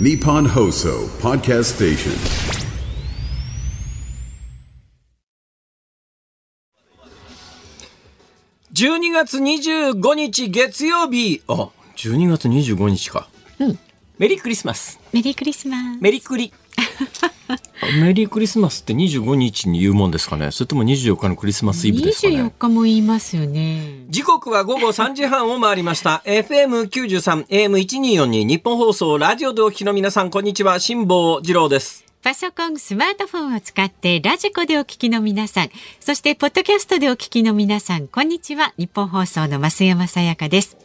Nippon Hoso Podcast Station. 12月25日月曜日。あ12月25日か、メリークリスマスメリークリスマス。メリクリ メリークリスマスって25日に言うもんですかね？それとも24日のクリスマスイブですか24ね日も言いますよね。時刻は午後3時半を回りました FM93 AM1242 日本放送ラジオでお聞きの皆さんこんにちは辛坊治郎ですパソコン、スマートフォンを使ってラジコでお聞きの皆さん、そしてポッドキャストでお聞きの皆さん、こんにちは。ニッポン放送の増山さやかです。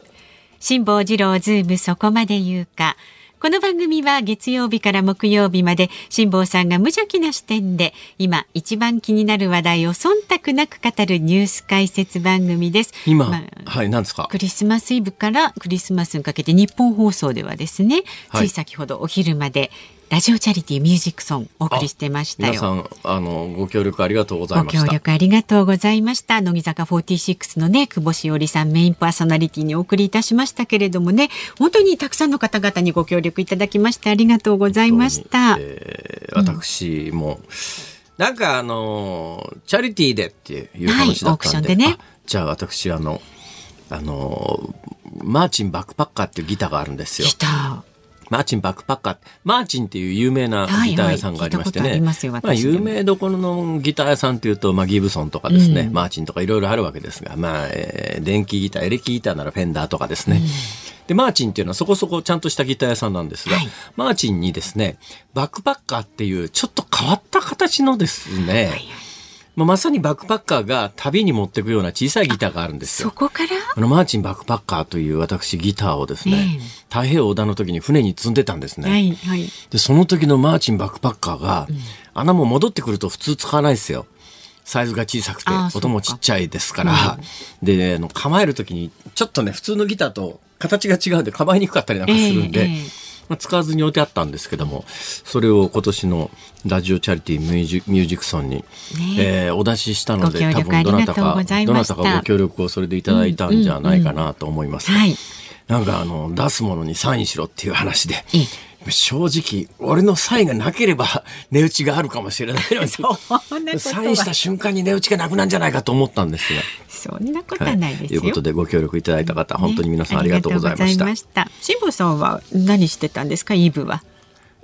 辛坊治郎ズームそこまで言うか。この番組は月曜日から木曜日まで辛坊さんが無邪気な視点で今一番気になる話題を忖度なく語るニュース解説番組です。今、まあはい何ですか？クリスマスイブからクリスマスにかけてニッポン放送ではですね、はいつい先ほどお昼までラジオチャリティーミュージックソンお送りしてましたよ。皆さんあのご協力ありがとうございご協ました力ありがとうございました。乃木坂46のね、久保しおりさんメインパーソナリティにお送りいたしましたけれどもね、本当にたくさんの方々にご協力いただきましてありがとうございました。えー私も、なんかあのチャリティーでっていう話だったんで,、はいオークションでねあじゃあ私あのあのマーチンバックパッカーっていうギターがあるんですよ来た。マーチンバックパッカー。マーチンっていう有名なギター屋さんがありましてね、はいはいありますよまあ、有名どころのギター屋さんっていうと、まあ、ギブソンとかですね、うん。マーチンとかいろいろあるわけですが、まあえー電気ギターエレキギターならフェンダーとかですね、でマーチンっていうのはそこそこちゃんとしたギター屋さんなんですが、はい。マーチンにですねバックパッカーっていうちょっと変わった形のですね、まあ、まさにバックパッカーが旅に持っていくような小さいギターがあるんですよそ。こから？あのマーチンバックパッカーという私ギターをですね、ええ太平洋横断の時に船に積んでたんですね。はいはい。で、その時のマーチンバックパッカーが、穴も戻ってくると普通使わないですよ。サイズが小さくて音もちっちゃいですから。で、あの構える時に、ちょっとね、普通のギターと形が違うんで構えにくかったりなんかするんで、ええええまあ、使わずに置いてあったんですけども、それを今年のラジオチャリティーミュージミュージックソンに、えーお出ししたので、多分どなたかどなたたかご協力をそれでいただいたんじゃないかなと思います。はい。なんかあの、出すものにサインしろっていう話でええ、正直、俺のサインがなければ 値打ちがあるかもしれないのに、サインした瞬間に値打ちがなくなるんじゃないかと思ったんですが。そんなことはないですよ。ということでご協力いただいた方、本当に皆さんありがとうございました。ねありがとうございました。辛坊さんは何してたんですか、イブは。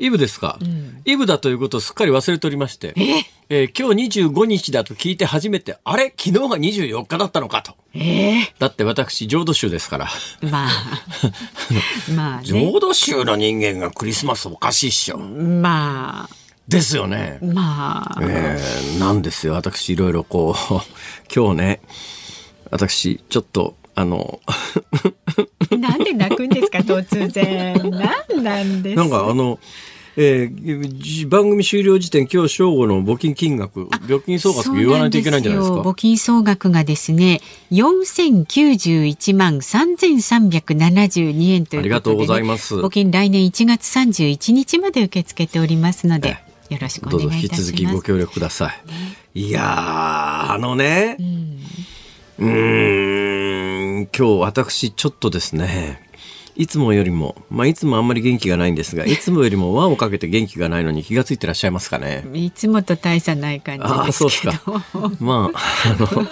イブですか、イブだということをすっかり忘れておりまして、え？ー今日25日だと聞いて初めて、あれ？昨日が24日だったのかと。だって私、浄土宗ですから。まあ、まあね。浄土宗の人間がクリスマスおかしいっしょ。まあ、ですよね。まあ、えーなんですよ。私、いろいろこう、今日ね、私、ちょっと、あの、なんで泣くんですか、突然。なんなんですなんかあの、えーじ番組終了時点、今日正午の募金金額、預金総額言わないといけないんじゃないですか？募金総額がですね、4091万3372円ということで、ね、ありがとうございます募金来年1月31日まで受け付けておりますので、よろしくお願いいたします。引き続きご協力ください。いやー、あのね、うーん、今日私ちょっとですね、いつもよりも、まあ、いつもあんまり元気がないんですが、いつもよりも輪をかけて元気がないのに気がついてらっしゃいますかね。いつもと大差ない感じああ、ですそうですけどか。まあ、あの、元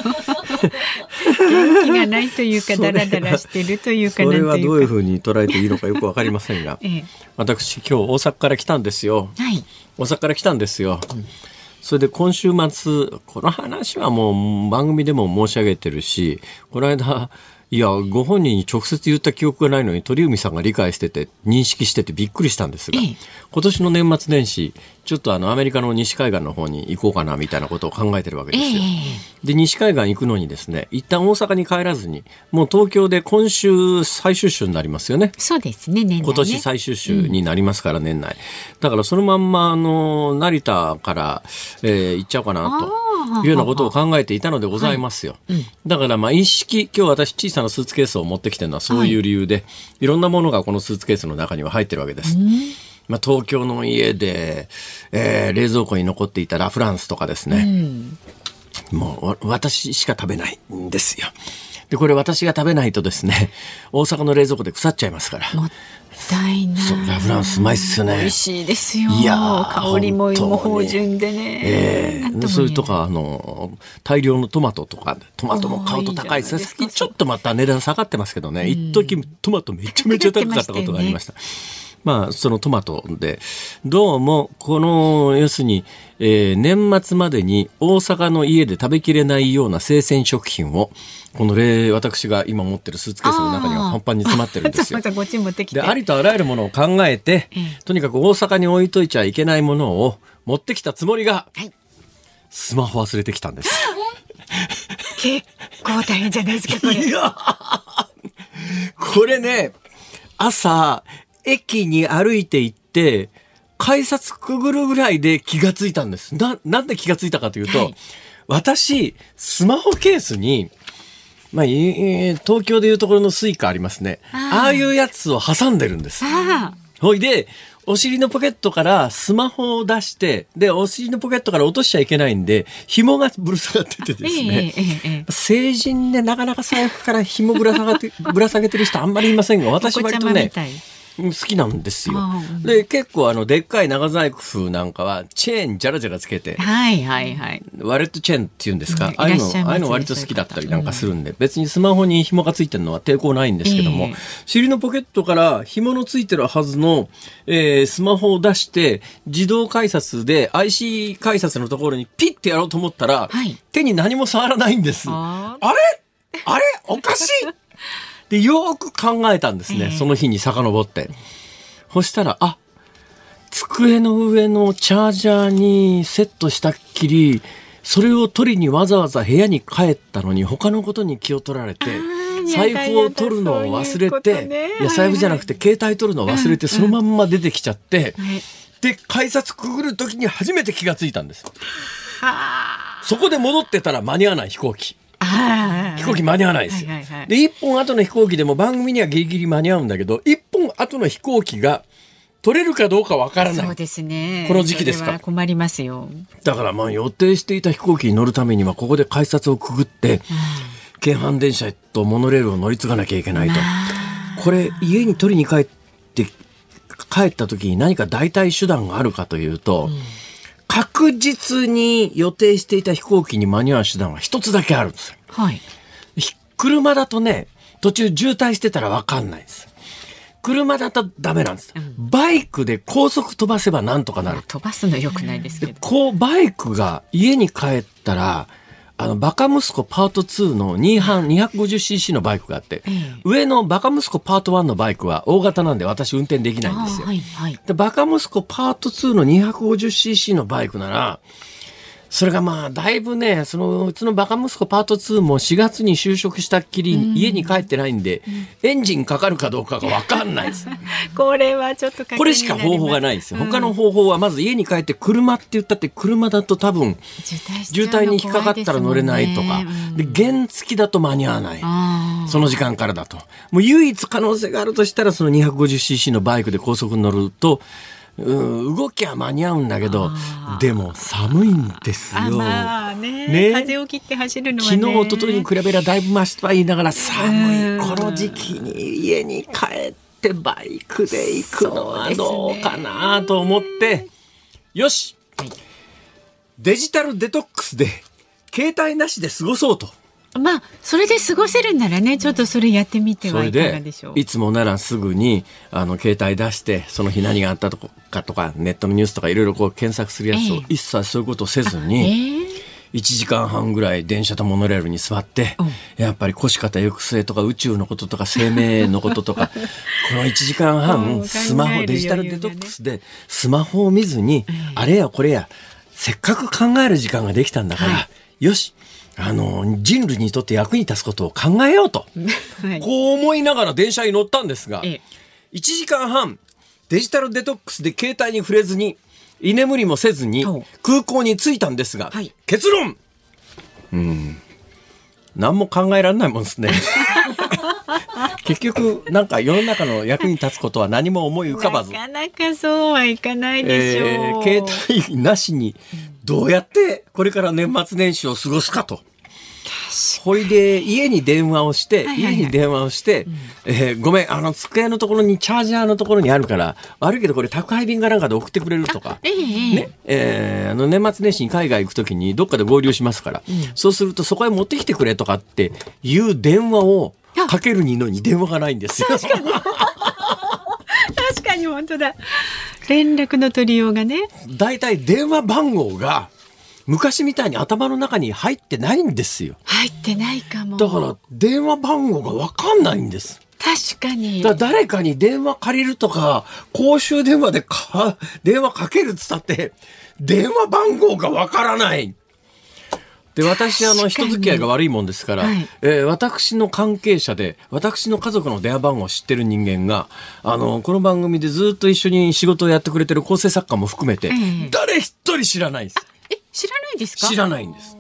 気がないというかダラダラしてるというかそれはどういうふうに捉えていいのかよくわかりませんが、ええ私今日大阪から来たんですよ。はい大阪から来たんですよ。それで今週末、この話はもう番組でも申し上げてるし、この間、いや、ご本人に直接言った記憶がないのに鳥海さんが理解してて、認識しててびっくりしたんですが、ええ。今年の年末年始、ちょっとあのアメリカの西海岸の方に行こうかなみたいなことを考えてるわけですよ。で、西海岸行くのにですね、一旦大阪に帰らずに、もう東京で今週最終週になりますよね。そうですね年内ね今年最終週になりますから、年内。だからそのまんま、あの、成田から、えー行っちゃおうかなというようなことを考えていたのでございますよ。だから、まあ、一式、今日私小さなスーツケースを持ってきてるのはそういう理由で、い、ろんなものがこのスーツケースの中には入ってるわけです。まあ、東京の家で、えー冷蔵庫に残っていたラ・フランスとかですね。もうわ私しか食べないんですよ。で、これ私が食べないとですね、大阪の冷蔵庫で腐っちゃいますから。たいな。そうラ・フランスうまいっすよね美味しいですよ。いやー香りも芋芳醇でね。ええなんともねそれとかあの大量のトマトとかトマトも買うと高いですねちょっとまた値段下がってますけどね、一時トマトめちゃめちゃ高かったことがありました。まあそのトマトでどうもこの要するに、えー年末までに大阪の家で食べきれないような生鮮食品をこの例私が今持ってるスーツケースの中にはパンパンに詰まってるんですよ。でありとあらゆるものを考えて、ええとにかく大阪に置いといちゃいけないものを持ってきたつもりが、はいスマホ忘れてきたんです。結構大変じゃないですか、これ。いやーこれね、朝、駅に歩いて行って、改札くぐるぐらいで気がついたんです。な、なんで気がついたかというと、はい私、スマホケースに、まあ、東京でいうところの Suica ありますね。あーああいうやつを挟んでるんです。あほいで、お尻のポケットからスマホを出して、で、お尻のポケットから落としちゃいけないんで、紐がぶら下がっててあ、ですね。成人でなかなか財布から紐ぶら下がって、ぶら下げてる人あんまりいませんが、私割とね好きなんですよ。で、結構あの、でっかい長財布なんかは、チェーンじゃらじゃらつけて、はいはいはい。ワレットチェーンっていうんですか、うん。ああいうのああいうの割と好きだったりなんかするんで、別にスマホに紐がついてるのは抵抗ないんですけども、ええ。尻のポケットから紐のついてるはずの、えースマホを出して、自動改札で IC 改札のところにピッてやろうと思ったら、はい。手に何も触らないんです。ああれ？あれ？おかしいで、よーく考えたんですね。ええその日に遡って。そしたら、あ、机の上のチャージャーにセットしたっきり、それを取りにわざわざ部屋に帰ったのに他のことに気を取られてー、財布を取るのを忘れて、ねいや、財布じゃなくて携帯取るのを忘れて、そのまんま出てきちゃって、はいで、改札くぐる時に初めて気がついたんです。はそこで戻ってたら間に合わない飛行機。あ。飛行機間に合わないですよ。はいはいはいで、一本後の飛行機でも番組にはギリギリ間に合うんだけど、一本後の飛行機が取れるかどうかわからない。そうですね。この時期ですか困りますよ。だからまあ予定していた飛行機に乗るためにはここで改札をくぐって、京阪電車とモノレールを乗り継がなきゃいけないと。これ家に取りに帰って、帰った時に何か代替手段があるかというと、確実に予定していた飛行機に間に合う手段は一つだけあるんですよ。はい。ひ車だとね、途中渋滞してたらわかんないです。車だとダメなんです。バイクで高速飛ばせばなんとかなる。飛ばすの良くないですけど。こう、バイクが家に帰ったら、あの、バカ息子パート2の2班 250cc のバイクがあって、ええ上のバカ息子パート1のバイクは大型なんで私運転できないんですよ。あはいはい。で、バカ息子パート2の 250cc のバイクなら、それがまあ、だいぶね、その、うちのバカ息子パート2も4月に就職したっきり、家に帰ってないんで、エンジンかかるかどうかがわかんないです。これはちょっとこれしか方法がないですよ。他の方法はまず家に帰って車って言ったって車だと多分渋滞に引っかかったら乗れないとか。で、原付だと間に合わない。あその時間からだと。もう唯一可能性があるとしたらその 250cc のバイクで高速に乗ると、うん、動きは間に合うんだけど、でも寒いんですあよ。まあね。ね。風を切って走るのはね。昨日、一昨日に比べりゃだいぶマシとは言いながら寒うん。い。この時期に家に帰ってバイクで行くのはどうかなと思って、よし、デジタルデトックスで携帯なしで過ごそうと。まあそれで過ごせるんならねちょっとそれやってみてはいかがででしょう。いつもならすぐにあの携帯出してその日何があったとかとかネットのニュースとかいろいろこう検索するやつをええ。一切そういうことをせずえにー1時間半ぐらい電車とモノレールに座ってやっぱり腰肩抑制とか宇宙のこととか生命のこととか この1時間うん半スマホデジタルデトックスでスマホを見ずにあれやこれやせっかく考える時間ができたんだからよしあの人類にとって役に立つことを考えようと。はい。こう思いながら電車に乗ったんですが、ええ。1時間半デジタルデトックスで携帯に触れずに居眠りもせずに空港に着いたんですが、はい。結論。うん。何も考えられないもんですね。結局なんか世の中の役に立つことは何も思い浮かばず、なかなかそうはいかないでしょう、えー携帯なしにどうやってこれから年末年始を過ごすかとほいで家に電話をして、家に電話をして、えーごめんあの机のところにチャージャーのところにあるから悪いけどこれ宅配便かなんかで送ってくれるとか。ねえーあの年末年始に海外行くときにどっかで合流しますから、そうするとそこへ持ってきてくれとかっていう電話をかけるにのに電話がないんですよ。確かに 本当だ。連絡の取りようがね。大体電話番号が昔みたいに頭の中に入ってないんですよ。入ってないかも。だから電話番号がわかんないんです。確かに。だ誰かに電話借りるとか、公衆電話でか 電話かけるっつったって、電話番号がわからない。で、私、あの、人付き合いが悪いもんですから、はいえー私の関係者で、私の家族の電話番号を知ってる人間が、あの、この番組でずっと一緒に仕事をやってくれてる構成作家も含めて、ええ誰一人知らないんです。え、知らないですか？知らないんです。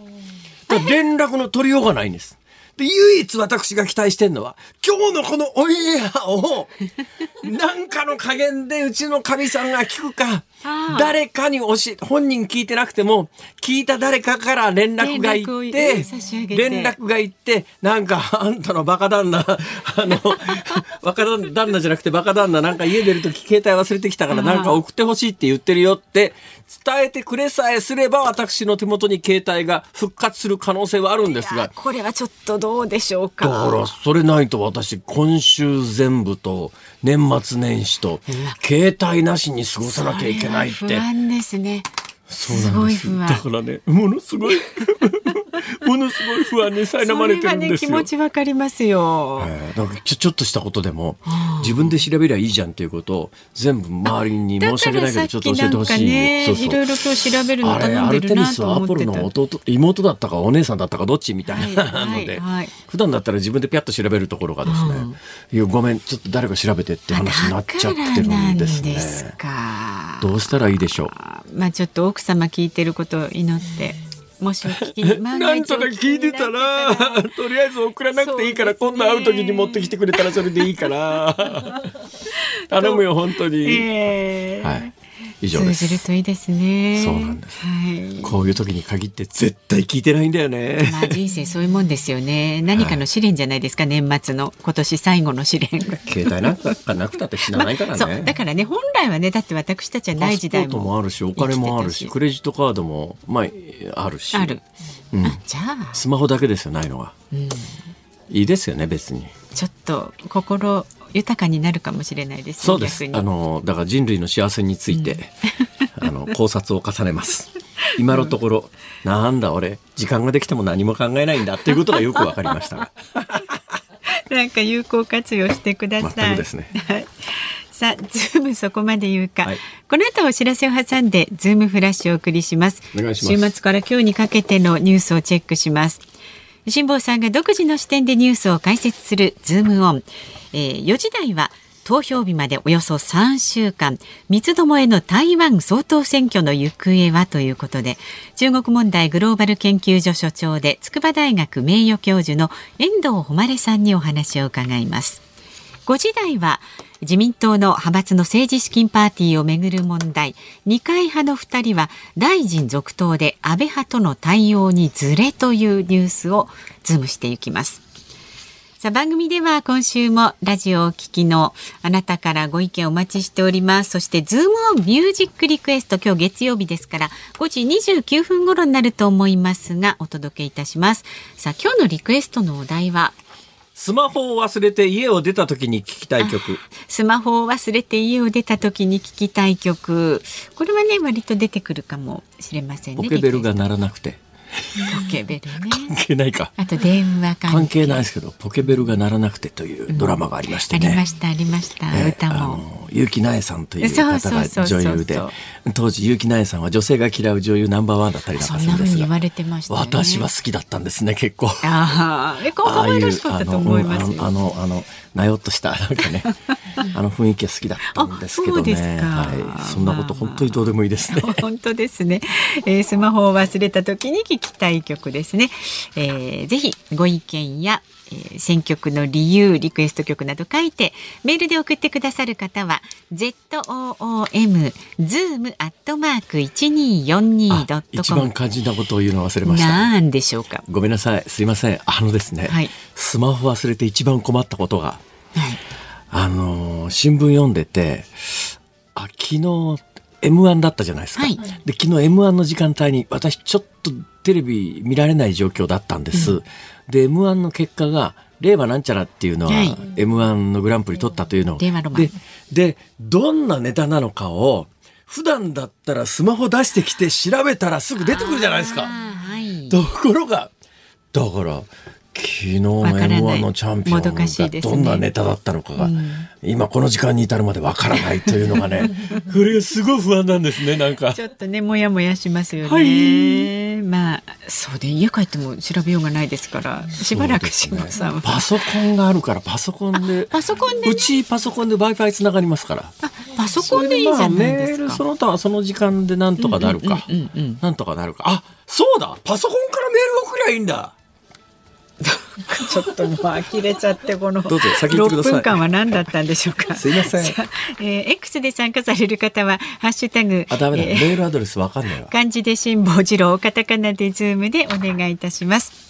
連絡の取りようがないんです。で、唯一私が期待してるのは、今日のこのオンエアを、なんかの加減でうちのかみさんが聞くか誰かに教え、本人聞いてなくても、聞いた誰かから連絡が連絡を行って。連絡が行って、なんか、あんたのバカ旦那、あの、バカ旦那じゃなくてバカ旦那、なんか家出るとき携帯忘れてきたから、なんか送ってほしいって言ってるよって、伝えてくれさえすれば、私の手元に携帯が復活する可能性はあるんですが、これはちょっとどうでしょうか。だから、それないと私、今週全部と、年末年始と、携帯なしに過ごさなきゃいけないって。それは不安ですね。すごい不安。だからね、ものすごい、ものすごい不安に苛まれてるんですよ。それはね、気持ちわかりますよ。えーちょちょっとしたことでも自分で調べりゃいいじゃんっていうことを全部周りに申し訳ないけどちょっと教えてほしい。ね、そうそういろいろ今日調べるのあれ頼んでアルテミるなとスはアポ思ってた。ロの弟妹だったかお姉さんだったかどっちみたいなはいので、はいはい 普段だったら自分でピャッと調べるところがですね、いやごめんちょっと誰か調べてって話になっちゃってるんですね。か。どうしたらいいでしょう。まあちょっと奥様聞いてることを祈って。もしお聞きに、なんとか聞いてたら、とりあえず送らなくていいから、今度会う時に持ってきてくれたらそれでいいから。頼むよ、本当に。えーはい。以上で通じるす。といいですね。そうなんですはい。こういう時に限って絶対聞いてないんだよね。まあ人生そういうもんですよね。何かの試練じゃないですか、年末の今年最後の試練が。携帯なんかなくたって死なないからね。そうだからね本来はねだって私たちはない時代ももあるし、お金もあるし、クレジットカードも、まあ、あるし。ある、うんあじゃあスマホだけですよ、ないのは。いいですよね、別に。ちょっと心豊かになるかもしれないですねそうです。あの、だから人類の幸せについて、あの、考察を重ねます。今のところ、なんだ俺、時間ができても何も考えないんだっていうことがよくわかりましたが。なんか有効活用してください。全くですねはい。さあ、ズームそこまで言うか。はいこの後お知らせを挟んで、ズームフラッシュをお送りします。お願いします週末から今日にかけてのニュースをチェックします。辛坊さんが独自の視点でニュースを解説するズームオン。えー、4時台は投票日までおよそ3週間三つどもえの台湾総統選挙の行方はということで中国問題グローバル研究所所長で筑波大学名誉教授の遠藤誉さんにお話を伺います。5時台は自民党の派閥の政治資金パーティーをめぐる問題二階派の2人は大臣続投で安倍派との対応にズレというニュースをズームしていきます。さあ番組では今週もラジオをお聞きのあなたからご意見お待ちしております。そしてズームオンミュージックリクエスト今日月曜日ですから5時29分頃になると思いますがお届けいたします。さあ今日のリクエストのお題はスマホを忘れて家を出た時に聞きたい曲。スマホを忘れて家を出た時に聴きたい曲これはね割と出てくるかもしれませんねポケベルがリ鳴らなくて。ポケベルね。関係ないか。あと電話関係。関係ないですけど、ポケベルが鳴らなくてというドラマがありましてね。ありましたありました、えー歌も。あの結城苗さんという方が女優で当時結城苗さんは女性が嫌う女優ナンバーワンだったりなんかするんですが。言われてましたね。私は好きだったんですね結構。ああえ可愛らしかったと思いますよ。あのあのあのなよっとしたなんかね。あの雰囲気が好きだったんですけどね。か。はい、そんなことまあまあ本当にどうでもいいですね。本当ですね、えースマホを忘れた時に聞きたい曲ですね、えーぜひご意見や、えー、選曲の理由リクエスト曲など書いてメールで送ってくださる方は zoom zoom アットマーク一二四二ドット一番肝心なことを言うの忘れました。なんでしょうか。ごめんなさい。すいません。あのですね、はい、スマホ忘れて一番困ったことが、はい、あの新聞読んでてあ昨日 M1 だったじゃないですか。はい、で昨日 M1 の時間帯に私ちょっとテレビ見られない状況だったんです。うん、で M1 の結果が令和なんちゃらっていうのは、はい、M1 のグランプリ取ったというのを、ででどんなネタなのかを普段だったらスマホ出してきて調べたらすぐ出てくるじゃないですか。はい、ところがだから昨日の M1 のチャンピオンがどんなネタだったのかが、今この時間に至るまでわからないというのがね、これがすごい不安なんですね、なんか。ちょっとね、もやもやしますよね。はい、まあ、そうで、家帰っても調べようがないですから、しばらく辛坊さん、ね、パソコンがあるから、パソコンで。パソコンで、ね、うちパソコンで Wi-Fi つながりますから。あ、パソコンでいいじゃないですか。その他はその時間でなんとかなるか。なんとかなるか。あ、そうだパソコンからメール送りゃいいんだ ちょっともう呆れちゃってこのどうぞ先6分間は何だったんでしょうか。すいません。えー、X で参加される方はハッシュタグあダメだ、えー、メールアドレスわかんないわ。漢字で辛坊治郎カタカナでズームでお願いいたします。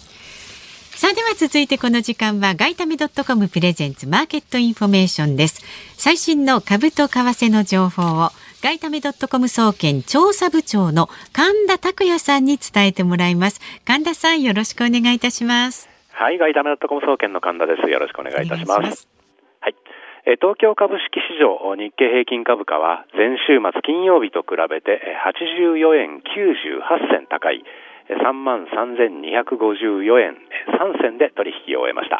さあでは続いてこの時間は外為ドットコムプレゼンツマーケットインフォメーションです。最新の株と為替の情報を外為ドットコム総研調査部長の神田拓也さんに伝えてもらいます。神田さんよろしくお願いいたします。はい、ガイダメドットコム総研の神田です。よろしくお願いいたします。はい、え東京株式市場日経平均株価は前週末金曜日と比べて84円98銭高い3万3254円3銭で取引を終えました。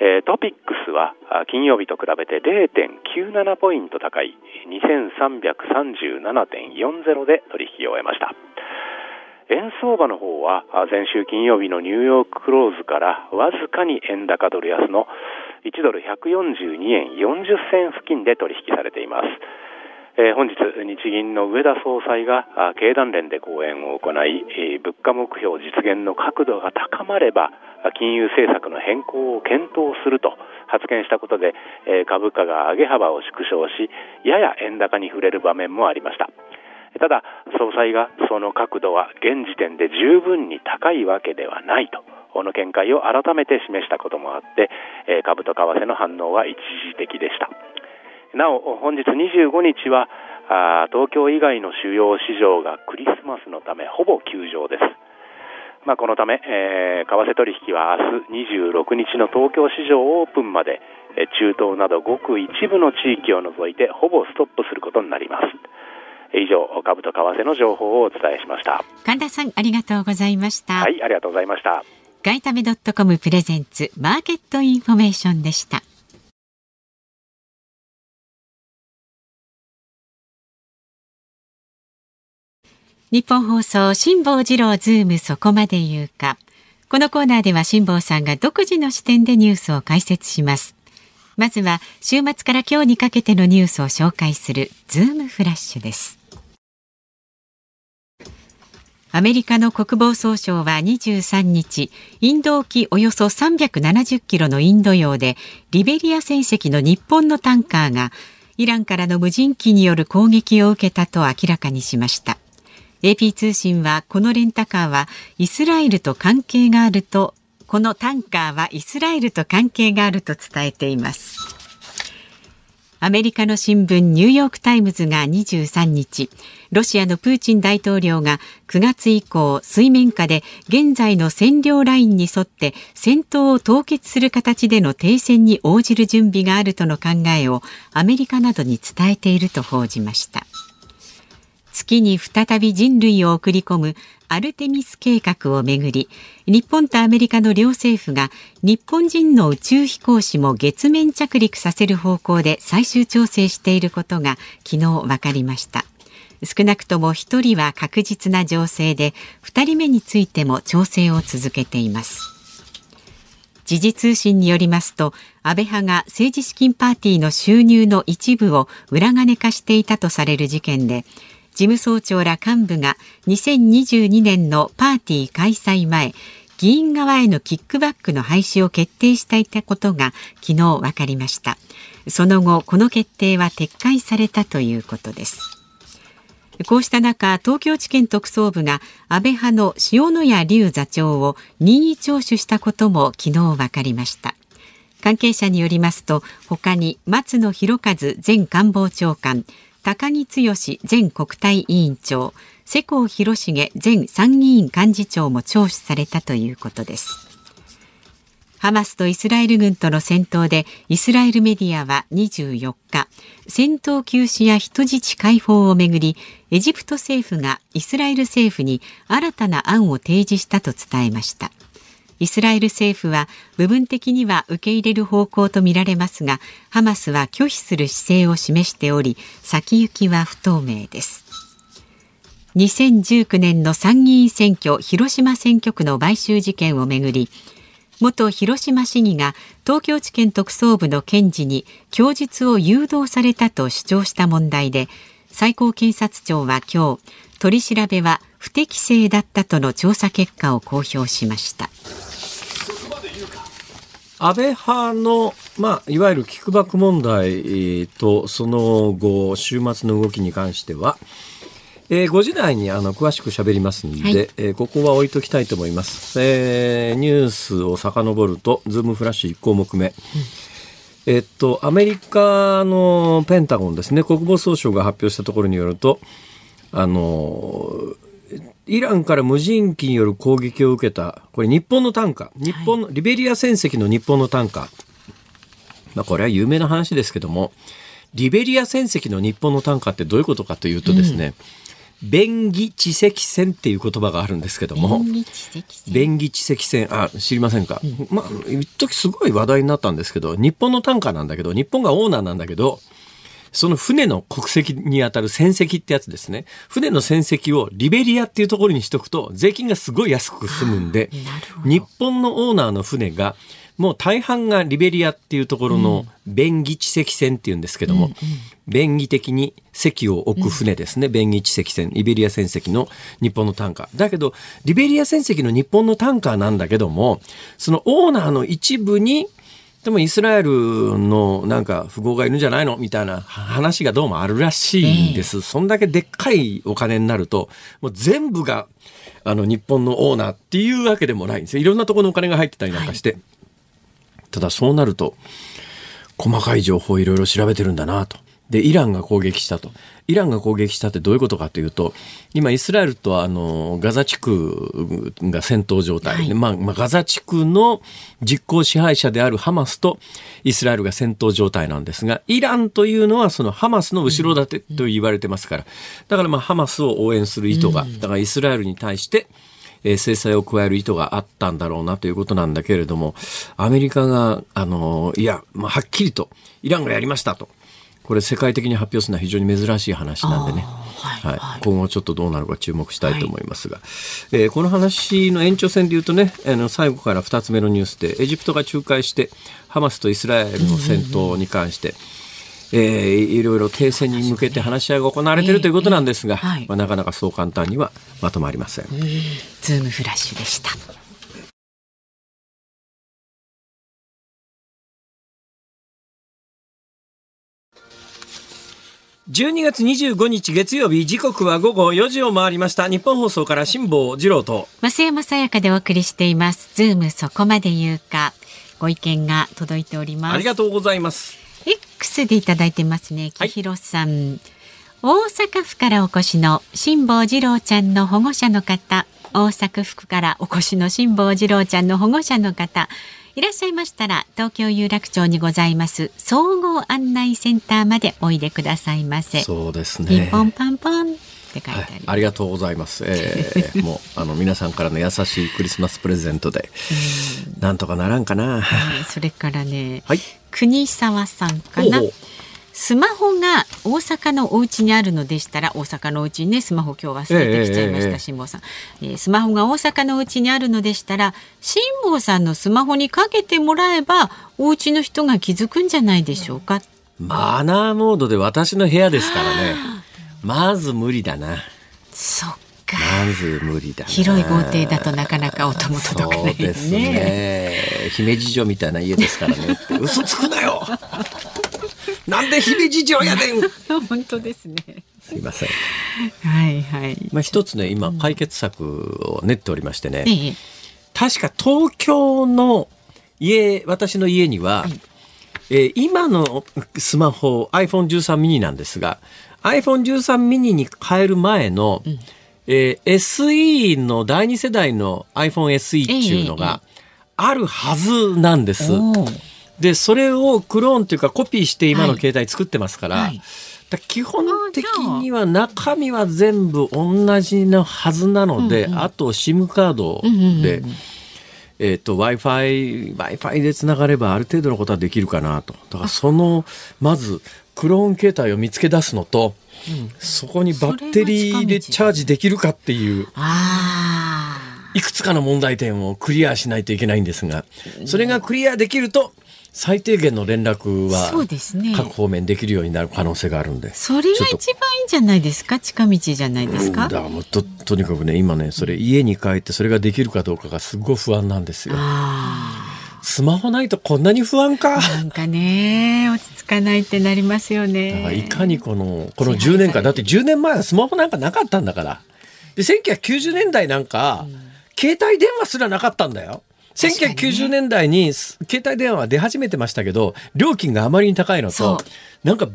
えトピックスは金曜日と比べて0.97ポイント高い2337.40で取引を終えました。円相場の方は先週金曜日のニューヨーククローズからわずかに円高ドル安の1ドル142円40銭付近で取引されています。えー、本日、日銀の上田総裁が経団連で講演を行い、えー、物価目標実現の角度が高まれば金融政策の変更を検討すると発言したことで、えー、株価が上げ幅を縮小しやや円高に触れる場面もありました。ただ、総裁がその角度は現時点で十分に高いわけではないと。この見解を改めて示したこともあって、株と為替の反応は一時的でした。なお、本日25日は、東京以外の主要市場がクリスマスのためほぼ休場です。まあ、このため、えー、為替取引は明日26日の東京市場オープンまで、中東などごく一部の地域を除いてほぼストップすることになります。以上株と為替の情報をお伝えしました。神田さんありがとうございました。はいありがとうございました。外為ドットコムプレゼンツマーケットインフォメーションでした。ニッポン放送辛坊治郎ズームそこまで言うか。このコーナーでは辛坊さんが独自の視点でニュースを解説します。まずは週末から今日にかけてのニュースを紹介するズームフラッシュですアメリカの国防総省は23日、インド沖およそ370キロのインド洋で、リベリア船籍の日本のタンカーが、イランからの無人機による攻撃を受けたと明らかにしました。AP 通信は、このレンタカーはイスラエルと関係があると、このタンカーはイスラエルと関係があると伝えています。アメリカの新聞ニューヨーク・タイムズが23日ロシアのプーチン大統領が9月以降水面下で現在の占領ラインに沿って戦闘を凍結する形での停戦に応じる準備があるとの考えをアメリカなどに伝えていると報じました。月に再び人類を送り込むアルテミス計画をめぐり日本とアメリカの両政府が日本人の宇宙飛行士も月面着陸させる方向で最終調整していることが昨日分かりました。少なくとも1人は確実な情勢で2人目についても調整を続けています。時事通信によりますと安倍派が政治資金パーティーの収入の一部を裏金化していたとされる事件で事務総長ら幹部が2022年のパーティー開催前議員側へのキックバックの廃止を決定していたことが昨日分かりましたその後この決定は撤回されたということですこうした中、東京地検特捜部が安倍派の塩谷隆座長を任意聴取したことも昨日分かりました。関係者によりますと、他に松野博一前官房長官、高木剛前国対委員長、世耕弘成前参議院幹事長も聴取されたということです。ハマスとイスラエル軍との戦闘でイスラエルメディアは24日戦闘休止や人質解放をめぐりエジプト政府がイスラエル政府に新たな案を提示したと伝えましたイスラエル政府は部分的には受け入れる方向とみられますがハマスは拒否する姿勢を示しており先行きは不透明です。2019年の参議院選挙広島選挙区の買収事件をめぐり元広島市議が東京地検特捜部の検事に供述を誘導されたと主張した問題で最高検察庁は今日取り調べは不適正だったとの調査結果を公表しました。安倍派の、まあ、いわゆるキックバック問題とその後週末の動きに関してはえー、5時台にあの詳しく喋りますんで、はい、えー、ここは置いときたいと思います。えー、ニュースを遡ると、ズームフラッシュ1項目目。うんえっと、アメリカのペンタゴンですね、国防総省が発表したところによると、あの、イランから無人機による攻撃を受けた、これ日本の単価、日本の、リベリア船籍の日本の単価、まあこれは有名な話ですけども、リベリア船籍の日本の単価ってどういうことかというとですね、うん。便宜知積線っていう言葉があるんですけども便宜知積線あ知りませんか、うん、まあ一時すごい話題になったんですけど日本の単価なんだけど日本がオーナーなんだけどその船の国籍にあたる船籍ってやつですね。船の船籍をリベリアっていうところにしとくと税金がすごい安く済むんで、日本のオーナーの船がもう大半がリベリアっていうところの便宜地積船っていうんですけども、うんうん、便宜的に席を置く船ですね、うん、便宜地積船リベリア船籍の日本のタンカー。だけどリベリア船籍の日本のタンカーなんだけどもそのオーナーの一部にでもイスラエルのなんか富豪がいるんじゃないのみたいな話がどうもあるらしいんです。えー、そんだけでっかいお金になると、もう全部があの日本のオーナーっていうわけでもないんですよ。いろんなところのお金が入ってたりなんかして。はいただそうなると、細かい情報をいろいろ調べてるんだなと。で、イランが攻撃したと。イランが攻撃したってどういうことかというと、今イスラエルとあの、ガザ地区が戦闘状態、はい、まあ、まあ、ガザ地区の実効支配者であるハマスとイスラエルが戦闘状態なんですが、イランというのはそのハマスの後ろ盾と言われてますから、だからまあハマスを応援する意図が、だからイスラエルに対して、えー、制裁を加える意図があったんだろうなということなんだけれども、アメリカが、あの、いや、まあ、はっきりと、イランがやりましたと。これ世界的に発表するのは非常に珍しい話なんでね、はい、はい、今後ちょっとどうなるか注目したいと思いますが、はい、えー、この話の延長線で言うとねあの最後から2つ目のニュースでエジプトが仲介してハマスとイスラエルの戦闘に関して、えー、いろいろ停戦に向けて話し合いが行われているということなんですが、まあ、なかなかそう簡単にはまとまりません。ズームフラッシュでした。12月25日月曜日時刻は午後4時を回りました。日本放送から辛坊治郎と。増山さやかでお送りしています。ズームそこまで言うか。ご意見が届いております。ありがとうございます。X でいただいてますね木広さん、はい、大阪府からお越しの辛坊治郎ちゃん。の保護者の方大阪府からお越しの辛坊治郎ちゃんの保護者の方いらっしゃいましたら東京有楽町にございます総合案内センターまでおいでくださいませ。そうですね。ピンポンパンポンって書いてあります、はい、ありがとうございます、えー、もうあの皆さんからの優しいクリスマスプレゼントでなんとかならんかな、それからね、はい、国沢さんかなスマホが大阪のお家にあるのでしたら大阪のお家にねスマホ今日忘れてきちゃいました、辛、坊、さん、えー、スマホが大阪のお家にあるのでしたら辛坊さんのスマホにかけてもらえばお家の人が気づくんじゃないでしょうか、マナーモードで私の部屋ですからね。まず無理だな。そっか。マまず無理だな。広い豪邸だとなかなか音も届かないそうですね。ね。姫路城みたいな家ですからね。嘘つくなよなんで姫路城やねん。本当ですね。すいません。はいはい。まあ一つね今解決策を練っておりましてね、ええ。確か東京の家私の家には、えー今のスマホ iPhone13 mini なんですが iPhone13 mini に変える前の、えー SE の第二世代の iPhone SE っていうのがあるはずなんです。おーでそれをクローンというかコピーして今の携帯作ってますから,、はい。基本的には中身は全部同じのはずなので、あと SIM カードで。えー、と w i f i w i f i でつながればある程度のことはできるかなと。だからそのまずクローン携帯を見つけ出すのと、そこにバッテリーでチャージできるかっていうあいくつかの問題点をクリアしないといけないんですがそれがクリアできると最低限の連絡は各方面できるようになる可能性があるんで。あ。それが一番いいんじゃないですか？近道じゃないですか？だからもうととにかくね今ねそれ家に帰ってそれができるかどうかがすごい不安なんですよ。あスマホないとこんなに不安か。あ。なんかね、落ち着かないってなりますよだか。いかにこのこの10年間だって10年前はスマホなんかなかったんだからで1990年代なんか、携帯電話すらなかったんだよ1990年代にす携帯電話は出始めてましたけど料金があまりに高いのとなんか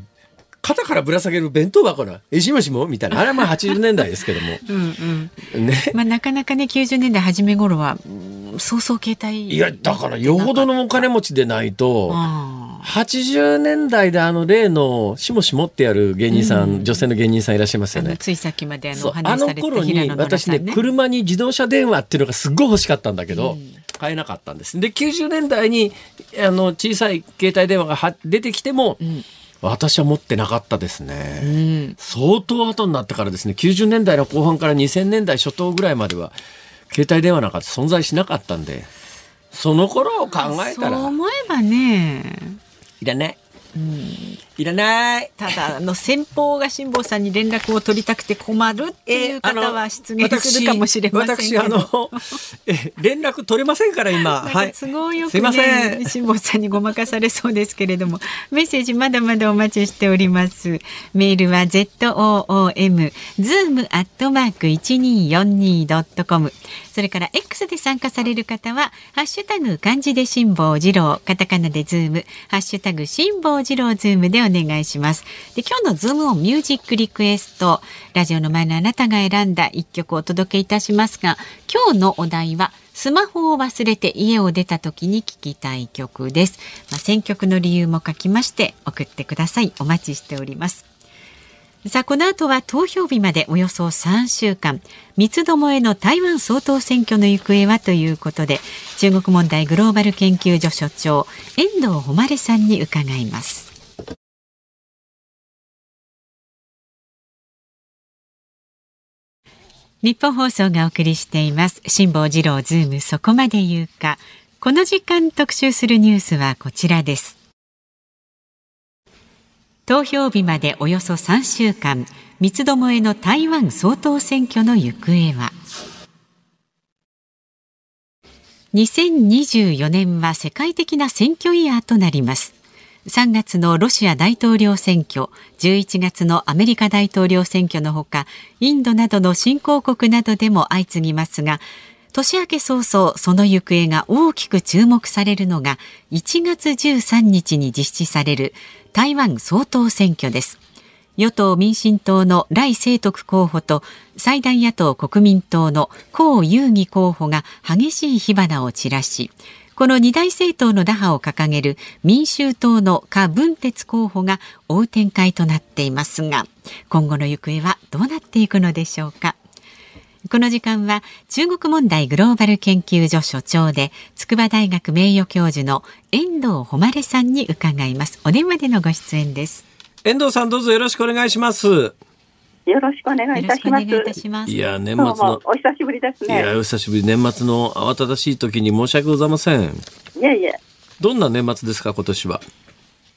肩からぶら下げる弁当箱な「えしもしも?」みたいなあれはまあ80年代ですけども うんうん。ねまあなかなかね90年代初め頃はうんそうそう携帯いやだからよほどのお金持ちでないとあ80年代であの例のしもしもってやる芸人さん、女性の芸人さんいらっしゃいますよね。ついさっきまであの話しされてたあの頃に私ね。車に自動車電話っていうのがすっごい欲しかったんだけど、買えなかったんです。で90年代にあの小さい携帯電話がは出てきても、私は持ってなかったですね、うん。相当後になってからですね90年代の後半から2000年代初頭ぐらいまでは携帯電話なんか存在しなかったんでその頃を考えたそうら思えばね。いらない、いらないただあの先方が辛坊さんに連絡を取りたくて困るっていう方は出現するかもしれませんけど。私あの え連絡取れませんから今はいか都合よくすいませんね、辛坊さんにごまかされそうですけれども、メッセージまだまだお待ちしております。メールは z o o m zoom アットマーク一二四二ドットコム。それから X で参加される方はハッシュタグ漢字で辛坊治郎、カタカナでズーム、ハッシュタグ辛坊治郎ズームでおお願いします。で今日のズームオンミュージックリクエスト、ラジオの前のあなたが選んだ一曲をお届けいたしますが、今日のお題はスマホを忘れて家を出た時に聴きたい曲です。まあ、選曲の理由も書きまして送ってください。お待ちしております。さあ、この後は投票日までおよそ3週間、三つどもえの台湾総統選挙の行方はということで、中国問題グローバル研究所所長、遠藤誉さんに伺います。日本放送がお送りしています。辛坊治郎ズームそこまで言うか。この時間特集するニュースはこちらです。投票日までおよそ3週間。三つどもえの台湾総統選挙の行方は。2024年は世界的な選挙イヤーとなります。3月のロシア大統領選挙11月のアメリカ大統領選挙のほかインドなどの新興国などでも相次ぎますが年明け早々その行方が大きく注目されるのが1月13日に実施される台湾総統選挙です。与党民進党の来清徳候補と最大野党国民党の江遊義候補が激しい火花を散らしこの二大政党の打破を掲げる民衆党の柯文哲候補が追う展開となっていますが今後の行方はどうなっていくのでしょうか。この時間は中国問題グローバル研究所所長で筑波大学名誉教授の遠藤誉さんに伺います。お電話でのご出演です。遠藤さんどうぞよろしくお願いします。よろしくお願いいよろしくお願いたします。いたしますいや年末のもお久しぶりですいやね。お久しぶり年末の慌ただしい時に申し訳ございませんいえいえ。どんな年末ですか今年は？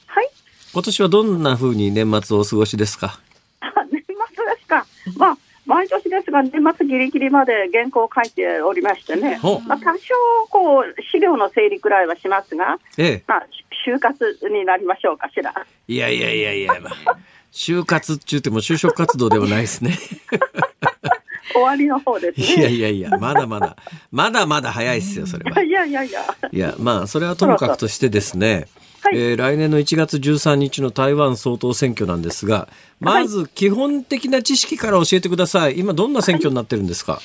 はい？今年はどんな風に年末をお過ごしですか？あ年末ですか。まあ、毎年ですが、年末ぎりぎりまで原稿を書いておりましてね、まあ、多少こう資料の整理くらいはしますが、ええ。まあ、就活になりましょうかしら。いやいやいやいや、まあ、就活って言っても就職活動ではないですね。終わりの方ですいやね。いやいや、まだまだ、まだまだ早いっすよ、それは。いやいやいや。いや、まあ、それはともかくとしてですね、はいえー来年の1月13日の台湾総統選挙なんですが、まず基本的な知識から教えてください。今どんな選挙になってるんですか？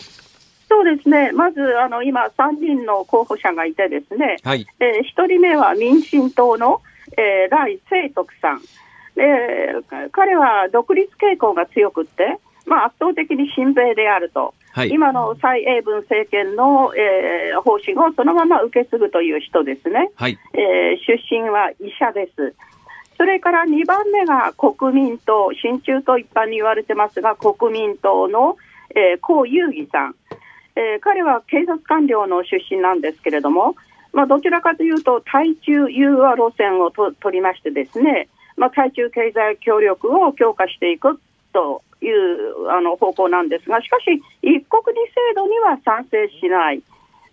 そうですね。まず、あの、今、3人の候補者がいてですね、はい。えー1人目は民進党の、えー、来清徳さん。で彼は独立傾向が強くって、まあ、圧倒的に親米であると、はい今の蔡英文政権の、えー方針をそのまま受け継ぐという人ですね。はい。えー出身は医者です。それから2番目が国民党、親中と一般に言われてますが、国民党の、えー、江遊義さん、えー彼は警察官僚の出身なんですけれども、まあ、どちらかというと、対中融和路線をと取りましてですね、まあ、対中経済協力を強化していくというあの方向なんですが、しかし、一国二制度には賛成しない。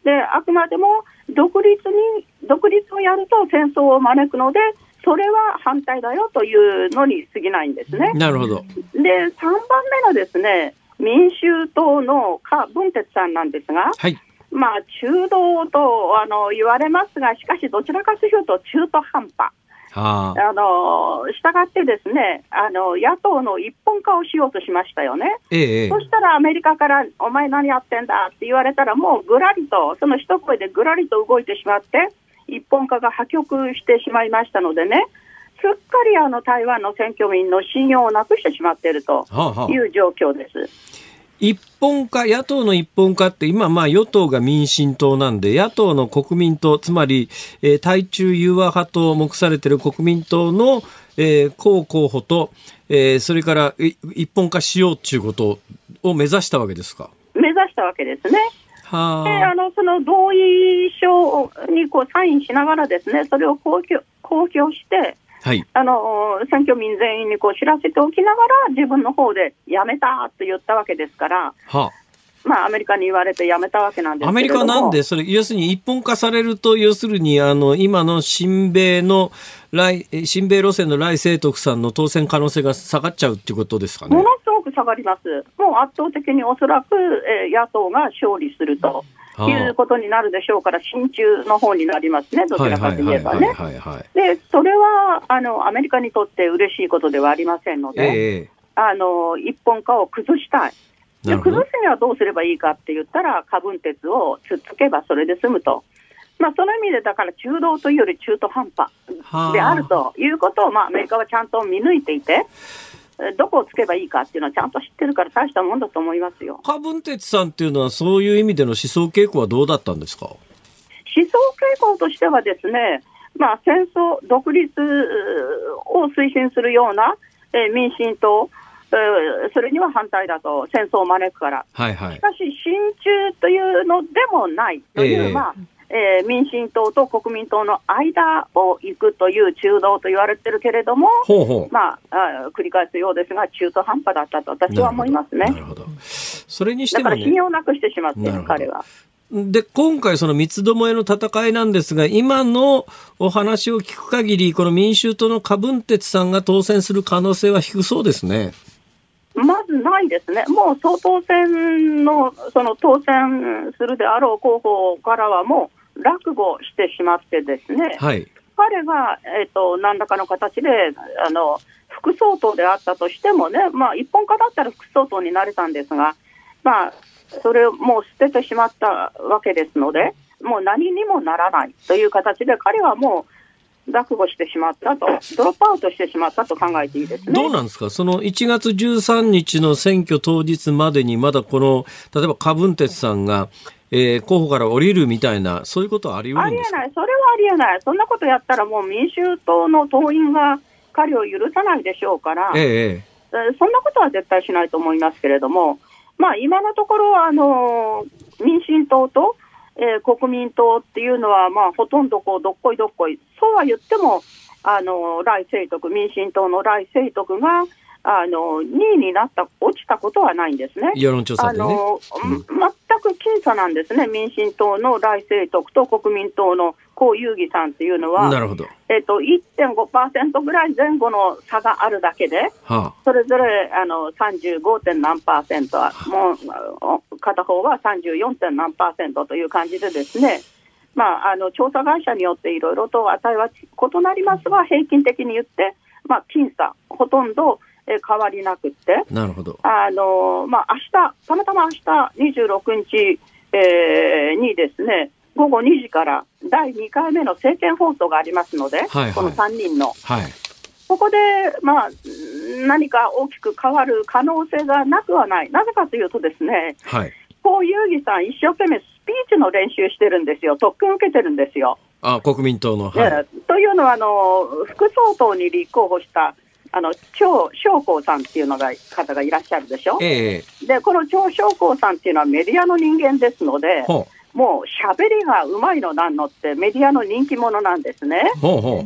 で、あくまでも独立に、独立をやると戦争を招くので、それは反対だよというのに過ぎないんですね。なるほど。で、3番目のですね、民衆党の柯文哲さんなんですが、はい。まあ、中道とあの言われますが、しかしどちらかというと中途半端。はあ。あの、したがってですね、あの、野党の一本化をしようとしましたよね。ええええそしたらアメリカから、お前何やってんだって言われたら、もうぐらりと、その一声でぐらりと動いてしまって、一本化が破局してしまいましたのでね、すっかりあの台湾の選挙民の信用をなくしてしまっているとはあはあいう状況です。一本化、野党の一本化って今まあ与党が民進党なんで、野党の国民党、つまり、えー対中融和派と目されている国民党の、えー、候候補と、えーそれからい一本化しようっていうことを目指したわけですか？目指したわけですね。はで、あの、その同意書にこうサインしながらですね、それを公表公表して、はい。あの、選挙民全員にこう知らせておきながら、自分の方でやめたと言ったわけですから、はまあ、アメリカに言われてやめたわけなんですけれども。アメリカはなんで、それ、要するに一本化されると、要するに、あの、今の親米の、来、え親米路線の来清徳さんの当選可能性が下がっちゃうっていうことですかねも。のすごく下がります。もう圧倒的におそらく、えー野党が勝利するとはあいうことになるでしょうから、親中の方になりますね、どちらかといえばね。で、それはあのアメリカにとって嬉しいことではありませんので、ええあの一本化を崩したい。で崩すにはどうすればいいかって言ったら、過分鉄をつっつけばそれで済むと。まあ、その意味で、だから中道というより中途半端であるということを、まあ、アメリカはちゃんと見抜いていて、えどこをつけばいいかっていうのはちゃんと知ってるから大したもんだと思いますよ。柯文哲さんっていうのはそういう意味での思想傾向はどうだったんですか？思想傾向としてはですね、まあ、戦争、独立を推進するような、えー民進党、えーそれには反対だと、戦争を招くから。はいはいし。かし、親中というのでもないという、ええまあえー民進党と国民党の間を行くという中道と言われてるけれども、ほうほう。まあ、あ繰り返すようですが、中途半端だったと私は思いますねな。るほど。それにしてだからもね。信用なくしてしまっている、彼は。で、今回その三つどもえの戦いなんですが、今のお話を聞く限り、この民衆党の柯文哲さんが当選する可能性は低そうですね。まずないですね、もう総統選のその当選するであろう候補からはもう落語してしまってですね、はい。彼が、えっと何らかの形であの副総統であったとしてもね、まあ、一本化だったら副総統になれたんですが、まあ、それをもう捨ててしまったわけですので、もう何にもならないという形で、彼はもう落語してしまったと、ドロップアウトしてしまったと考えていいですね。どうなんですか？その1月13日の選挙当日までにまだこの、例えば柯文哲さんが、えー候補から降りるみたいな、そういうことはあり得あるんですか？りえない、それはありえない、そんなことやったらもう民衆党の党員が彼を許さないでしょうから、えええ。えーそんなことは絶対しないと思いますけれども、まあ、今のところはあのー民進党と、えー国民党っていうのは、まあ、ほとんどこうどっこいどっこい、そうは言っても、あの来政徳、民進党の来政徳が、あの2位になった落ちたことはないんですね。世論調査あでね。の、うん全く僅差なんですね、民進党の来清徳と国民党の江遊義さんっていうのは、なるほど。えっと1.5%ぐらい前後の差があるだけで、はそれぞれあの 35. 点何パーセントは、もう片方は 34. 点何パーセントという感じでですね、まあ、あの調査会社によっていろいろと値は異なりますが、平均的に言って、まあ、僅差、ほとんどえー変わりなくって、あ、なるほど。あのまあ明日たまたま明日26日、えーにですね、午後2時から第2回目の政見放送がありますので、はいはいこの3人の。はい。ここで、まあ、何か大きく変わる可能性がなくはない。なぜかというとですね、はい。江遊義さん一生懸命スピーチの練習してるんですよ。特訓受けてるんですよ。あ、国民党の。はい。ねというのは、あの、副総統に立候補した、あの、張翔光さんっていうのが、方がいらっしゃるでしょ？ええで、この張翔光さんっていうのはメディアの人間ですので、ほもう喋りがうまいのなんのってメディアの人気者なんですね。う。ほうほう。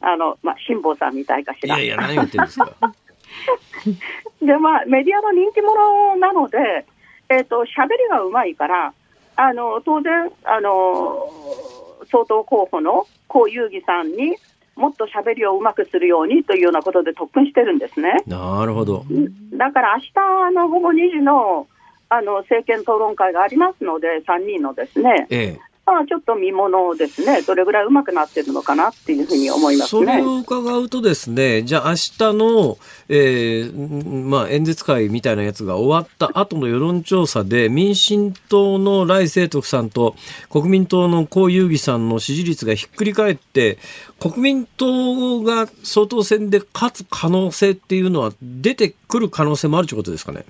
あの、まあ、辛坊さんみたいかしら。いやいや、何言ってんですか。で、まあ、メディアの人気者なので、えっ、と、喋りがうまいから、あの、当然、あの、総統候補の江遊義さんにもっと喋りをうまくするようにというようなことで特訓してるんですね。なるほど。だから明日の午後2時のあの政見討論会がありますので、3人のですね、ええ。まあ、ちょっと見ものですね、どれぐらいうまくなってるのかなっていうふうに思いますね。それを伺うとですね、じゃあ明日の、えーんまあ、演説会みたいなやつが終わった後の世論調査で、民進党の来清徳さんと国民党の江遊義さんの支持率がひっくり返って、国民党が総統選で勝つ可能性っていうのは出てくる可能性もあるということですかね？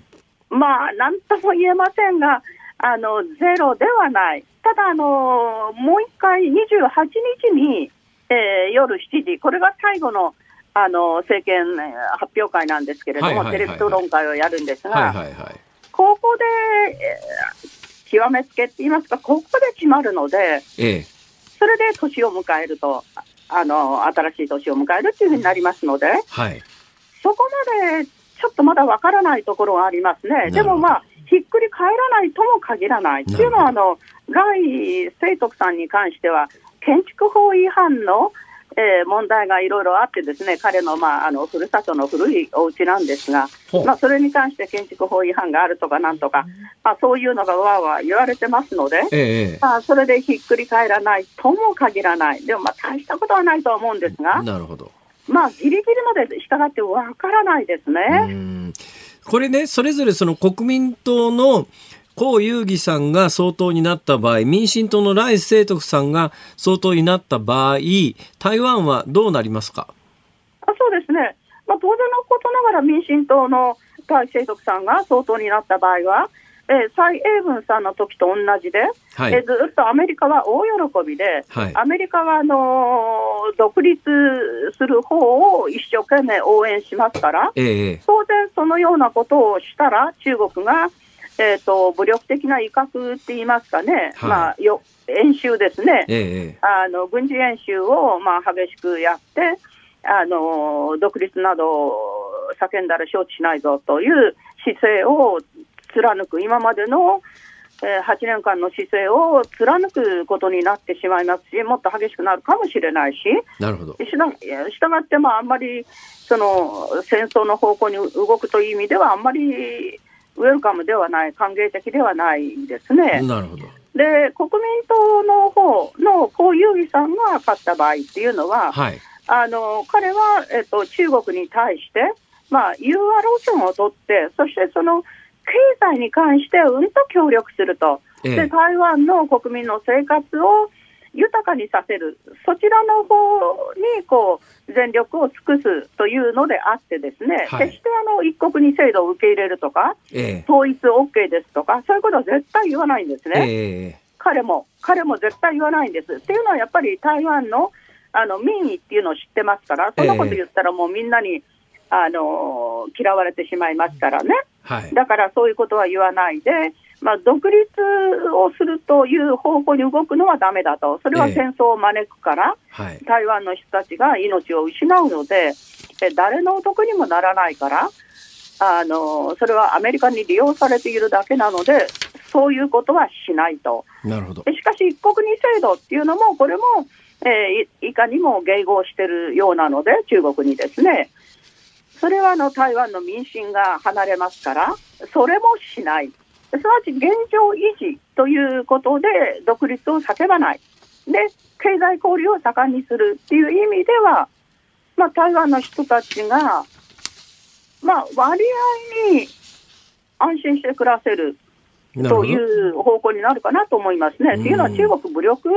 まあ、なんとも言えませんが、あのゼロではない、ただ、あのもう一回、28日に、えー夜7時、これが最後のあの政見えー発表会なんですけれども、テレビ討論会をやるんですが、はいはいはい。ここで、えー極めつけって言いますか、ここで決まるので、ええ。それで年を迎えると、あの新しい年を迎えるというふうになりますので、はい。そこまでちょっとまだわからないところがありますね。でもまあ、ひっくり返らないとも限らない。っていうのは、あの、来清徳さんに関しては、建築法違反の、えー問題がいろいろあってですね、彼の、まあ、あの、ふるさとの古いお家なんですがまあ、それに関して建築法違反があるとかなんとか、まあ、そういうのがわーわー言われてますので、ええええ。まあ、それでひっくり返らないとも限らない。でも、まあ、大したことはないとは思うんですが、なるほど。まあ、ギリギリまで従ってわからないですね。うんこれね、それぞれその国民党の江遊義さんが総統になった場合、民進党の来清徳さんが総統になった場合、台湾はどうなりますか？あそうですね、まあ、当然のことながら民進党の蔡清徳さんが総統になった場合は、えー蔡英文さんの時と同じで、はい。えーずっとアメリカは大喜びで、はい。アメリカはあのー独立する方を一生懸命応援しますから、えええ。当然そのようなことをしたら、中国が、えー、と武力的な威嚇って言いますかね、はい。まあ、よ演習ですね。えええあの軍事演習を、まあ、激しくやってあの、独立などを叫んだら承知しないぞという姿勢を貫く、今までの、えー8年間の姿勢を貫くことになってしまいますし、もっと激しくなるかもしれないし、なるほど。したがって、まあ、あんまりその戦争の方向に動くという意味では、あんまりウェルカムではない、歓迎的ではないですね。なるほど。で、国民党の方の江遊義さんが勝った場合っていうのは、はい。あの彼は、えっと、中国に対して、まあ、融和路線を取って、そしてその経済に関してうんと協力すると、ええで台湾の国民の生活を豊かにさせる、そちらの方にこう全力を尽くすというのであって、ですね、はい決してあの一国二制度を受け入れるとか、ええ統一 OK ですとか、そういうことは絶対言わないんですね。ええ彼も、彼も絶対言わないんです。っていうのはやっぱり台湾のあの民意っていうのを知ってますから、そんなこと言ったらもうみんなに、あの嫌われてしまいますからね。はい。だからそういうことは言わないで、まあ、独立をするという方向に動くのはだめだと、それはええ戦争を招くから、はい。台湾の人たちが命を失うので、え誰のお得にもならないからあの、それはアメリカに利用されているだけなので、そういうことはしないと。なるほど。しかし、一国二制度っていうのも、これも、えー、いかにも迎合しているようなので、中国にですね。それはあの台湾の民心が離れますから、それもしない。すなわち現状維持ということで独立を叫ばない。で、経済交流を盛んにするっていう意味では、まあ、台湾の人たちが、まあ、割合に安心して暮らせるという方向になるかなと思いますね。というのは中国武力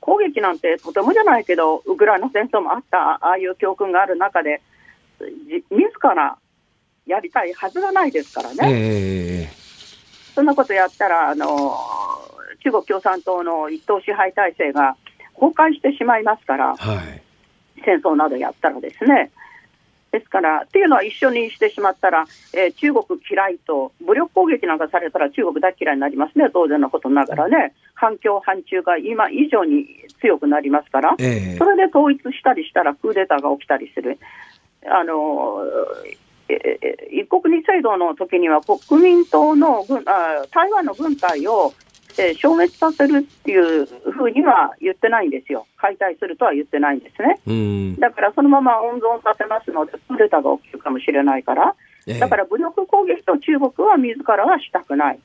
攻撃なんてとてもじゃないけど、ウクライナ戦争もあった、ああいう教訓がある中で、自らやりたいはずがないですからね。えー、そんなことやったら、あの中国共産党の一党支配体制が崩壊してしまいますから、はい、戦争などやったらですね。ですから、っていうのは一緒にしてしまったら、えー、中国嫌いと、武力攻撃なんかされたら中国大嫌いになりますね、当然のことながらね、反共、反中が今以上に強くなりますから、えー、それで統一したりしたらクーデターが起きたりする。あの一国二制度の時には国民党の軍あ台湾の軍隊をえー、消滅させるっていうふうには言ってないんですよ、解体するとは言ってないんですね。だからそのまま温存させますので、クーデターが起きるかもしれないから、だから武力攻撃と中国は自らはしたくない。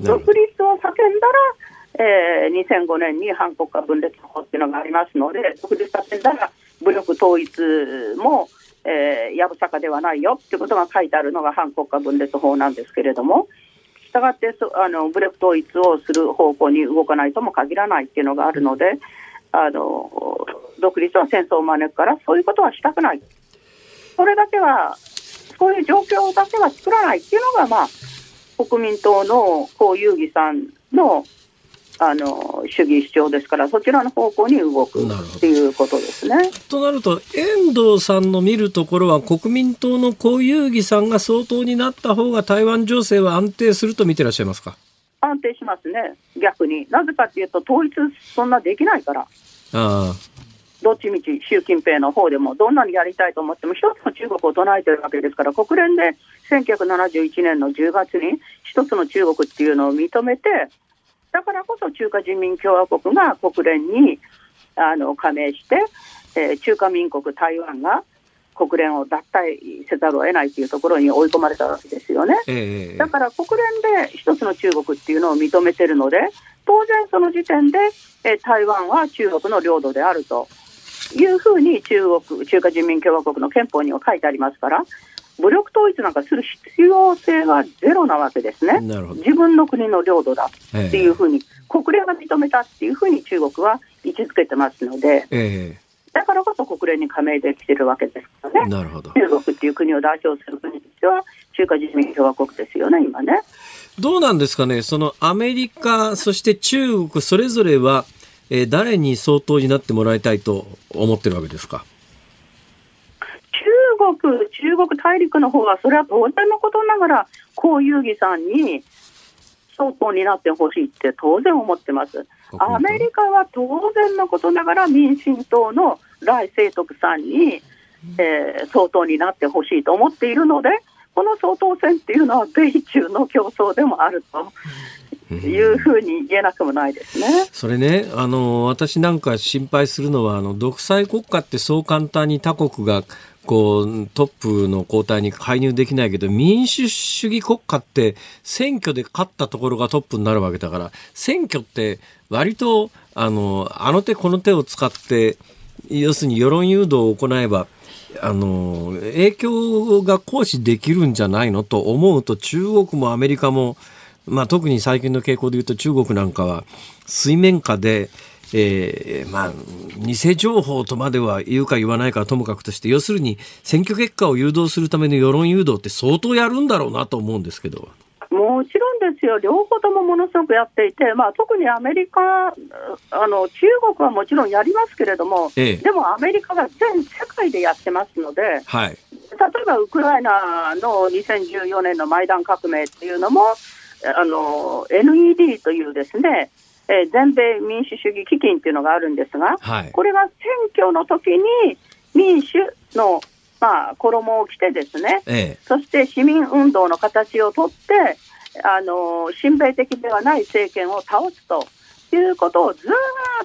独立を叫んだら、えー、2005年に韓国家分裂法っていうのがありますので、独立叫んだら武力統一も、えー、やぶさかではないよっていうことが書いてあるのが韓国家分裂法なんですけれども、したがってあの武力統一をする方向に動かないとも限らないっていうのがあるので、あの独立は戦争を招くから、そういうことはしたくない、それだけは、そういう状況だけは作らないっていうのが、まあ、国民党の江遊戯さんのあの主義主張ですから、そちらの方向に動くっていうことですね。となると、遠藤さんの見るところは、国民党の江遊戯さんが総統になった方が台湾情勢は安定すると見てらっしゃいますか？安定しますね、逆に。なぜかというと、統一そんなできないから。あどっちみち習近平の方でもどんなにやりたいと思っても一つの中国を唱えてるわけですから国連で1971年の10月に一つの中国っていうのを認めてだからこそ中華人民共和国が国連にあの加盟して、えー、中華民国台湾が国連を脱退せざるを得ないというところに追い込まれたわけですよね。えー、だから国連で一つの中国っていうのを認めてるので、当然その時点で、えー、台湾は中国の領土であるというふうに中国、中華人民共和国の憲法には書いてありますから、武力統一なんかする必要性はゼロなわけですね、自分の国の領土だっていうふうに、えー、国連が認めたっていうふうに中国は位置づけてますので、えー、だからこそ国連に加盟できてるわけですからね、なるほど。中国っていう国を代表する国としては、中華人民共和国ですよね、今ね。どうなんですかね、そのアメリカ、そして中国、それぞれは、えー、誰に総統になってもらいたいと思ってるわけですか？国、中国大陸の方は、それは当然のことながら、江遊戯さんに総統になってほしいって当然思ってます。アメリカは当然のことながら民進党の来清徳さんに、えー、総統になってほしいと思っているので、この総統選っていうのは米中の競争でもあると。いうふうに言えなくもないですね。それね、あの、私なんか心配するのは、あの、独裁国家ってそう簡単に他国がこう、トップの交代に介入できないけど、民主主義国家って選挙で勝ったところがトップになるわけだから、選挙って割と、あの、あの手この手を使って、要するに世論誘導を行えば、あの、影響が行使できるんじゃないのと思うと、中国もアメリカも、まあ特に最近の傾向で言うと中国なんかは水面下で、えー、まあ、偽情報とまでは言うか言わないかともかくとして、要するに選挙結果を誘導するための世論誘導って相当やるんだろうなと思うんですけど。もちろんですよ、両方ともものすごくやっていて、まあ、特にアメリカあの、中国はもちろんやりますけれども、ええ、でもアメリカが全世界でやってますので、はい、例えばウクライナの2014年のマイダン革命っていうのも、あの NED というですね、えー、全米民主主義基金っていうのがあるんですが、はい、これが選挙の時に民主のまあ、衣を着てですね、えそして市民運動の形をとって、あの親米的ではない政権を倒すということをずー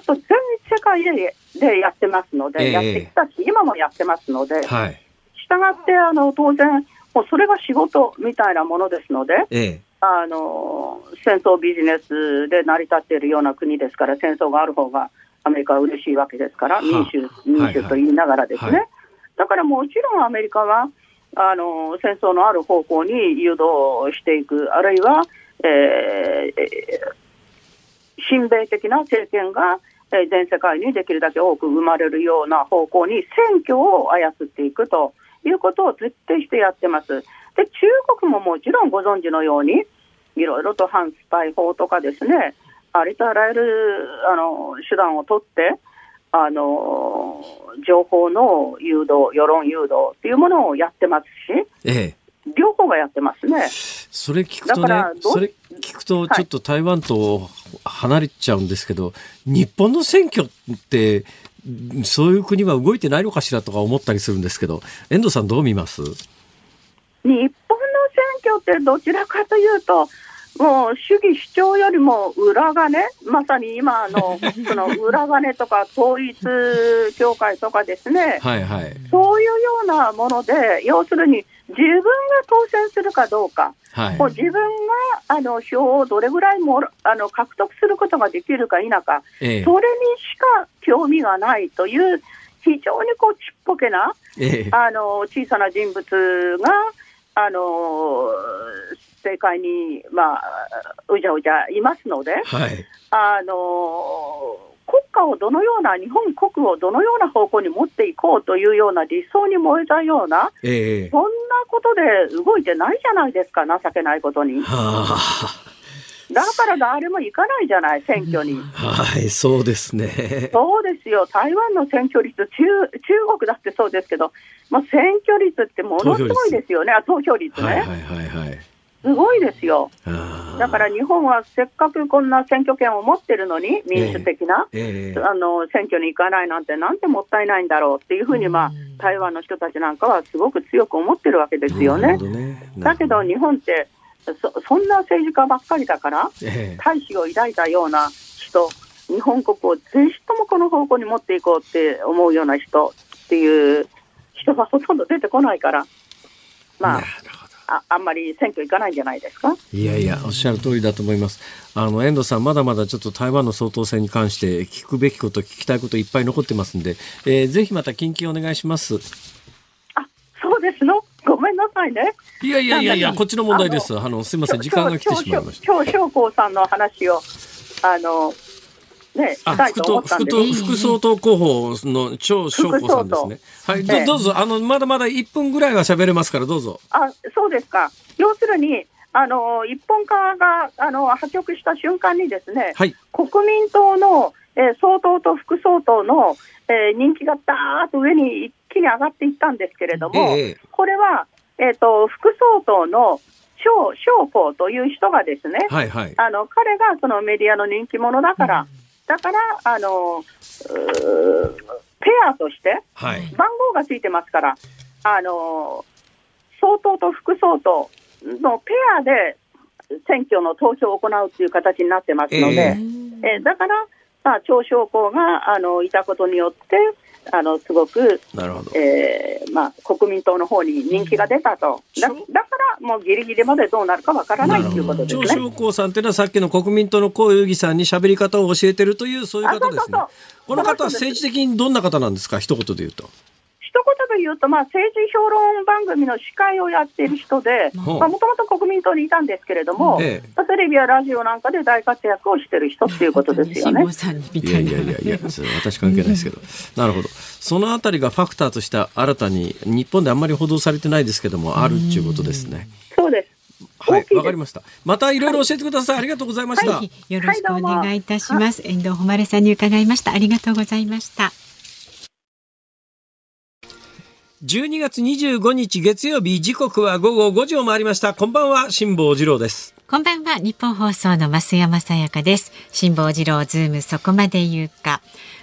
っと全世界ででやってますので、ええ。やってきたし、今もやってますので、えはい。したがってあの当然、もうそれが仕事みたいなものですので、ええあの戦争ビジネスで成り立っているような国ですから、戦争がある方がアメリカは嬉しいわけですから、は民主、民主と言いながらですね、はい。だからもちろんアメリカはあの戦争のある方向に誘導していく、あるいは、えー親米的な政権が、えー全世界にできるだけ多く生まれるような方向に選挙を操っていくということを徹底してやってます。で中国ももちろんご存知のように、いろいろと反スパイ法とかですね、ありとあらゆるあの手段を取って、あの情報の誘導、世論誘導っていうものをやってますし、ええ両方がやってますね。それ聞くとねそれ聞くとちょっと台湾と離れちゃうんですけど、日本の選挙って、そういう国は動いてないのかしらとか思ったりするんですけど、遠藤さんどう見ます？日本の選挙ってどちらかというと、もう主義主張よりも裏金、まさに今の その裏金とか統一教会とかですね、はいはい。そういうようなもので、要するに自分が当選するかどうか、はい。もう。自分があの票をどれぐらいもあの獲得することができるか否か、ええ。それにしか興味がないという、非常にこうちっぽけなええ。あの小さな人物が、あの政界に、まあ、うじゃうじゃいますので、はい。あの国家をどのような、日本国をどのような方向に持っていこうというような理想に燃えたような、ええそんなことで動いてないじゃないですか、情けないことに。はあ。だから誰も行かないじゃない、選挙に。はい、そうですね。そうですよ、台湾の選挙率、中中国だってそうですけど、まあ、選挙率ってものすごいですよね、あ投票率ね、はいはいはいはい。すごいですよ。だから日本はせっかくこんな選挙権を持ってるのに、民主的な、ええあの選挙に行かないなんて、なんてもったいないんだろうっていうふうに、まあ、台湾の人たちなんかはすごく強く思ってるわけですよねね。だけど日本ってそ、そんな政治家ばっかりだから、ええ大志を抱いたような人、日本国をぜひともこの方向に持っていこうって思うような人っていう人がほとんど出てこないから、まあ。ああんまり選挙行かないんじゃないですか？いやいや、おっしゃる通りだと思います。あの、遠藤さん、まだまだちょっと台湾の総統選に関して聞くべきこと、聞きたいこといっぱい残ってますんで、えーぜひまた近々お願いします。あそうですの？ごめんなさいね。いやいやいやいや、こっちの問題です。あの、すいません、時間が来てしまいました。今日、翔子さんの話を、あの、ね、副党、と副です党、副総統候補の張翔子さんですね。はい、どええどうぞ、あの、まだまだ1分ぐらいは喋れますから、どうぞ。あそうですか。要するに、あの一本化があの破局した瞬間にですね、はい。国民党の、えー総統と副総統の、えー人気がだーっと上に一気に上がっていったんですけれども、ええこれは、えー、と副総統の張翔子という人がですね、はいはい。あの彼がそのメディアの人気者だから、だからあのペアとしてはい。番号がついてますから、あの総統と副総統のペアで選挙の投票を行うという形になってますので、えーだから、まあ、張将校があのいたことによって、あのすごく、なるほど。えーまあ、国民党の方に人気が出たと、だだからもうギリギリまでどうなるかわからないということです張ね。翔光さんっていうのはさっきの国民党の江遊戯さんに喋り方を教えてるというそういう方ですね。この方は政治的にどんな方なんですか？一言で言うと。一言で言うと、まあ、政治評論番組の司会をやっている人で、もともと国民党にいたんですけれども、えテレビやラジオなんかで大活躍をしている人っていうことですよね辛坊。さんみいやたいな。いやいやいや、私関係ないですけど。なるほど。そのあたりがファクターとして新たに日本であんまり報道されてないですけども、あるっていうことですね。そうです。はいわかりました。またいろいろ教えてください。ありがとうございました。はい、よろしくお願いいたします。遠藤誉さんに伺いました。ありがとうございました。12月25日月曜日時刻は午後5時を回りました。こんばんは、辛坊治郎です。こんばんは、ニッポン放送の増山さやかです。辛坊治郎ズームそこまで言うか。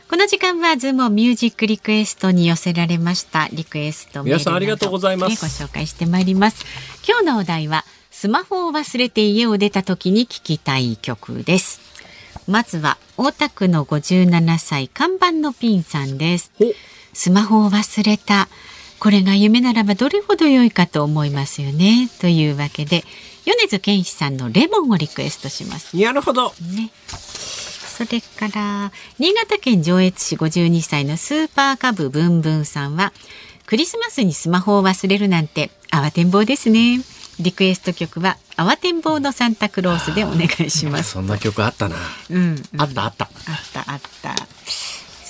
この時間はズームミュージックリクエストに寄せられましたリクエスト皆さんありがとうございますご紹介してまいります今日のお題はスマホを忘れて家を出た時に聴きたい曲ですまずは大田区の57歳看板のピンさんですスマホを忘れたこれが夢ならばどれほど良いかと思いますよね。というわけで米津玄師さんのレモンをリクエストします。なるほど。ね。それから新潟県上越市52歳のスーパーカブブンブンさんはクリスマスにスマホを忘れるなんて慌てんぼうですね。リクエスト曲は慌てんぼうのサンタクロースでお願いします。そんな曲あったな、うん、うん、あったあった。あったあった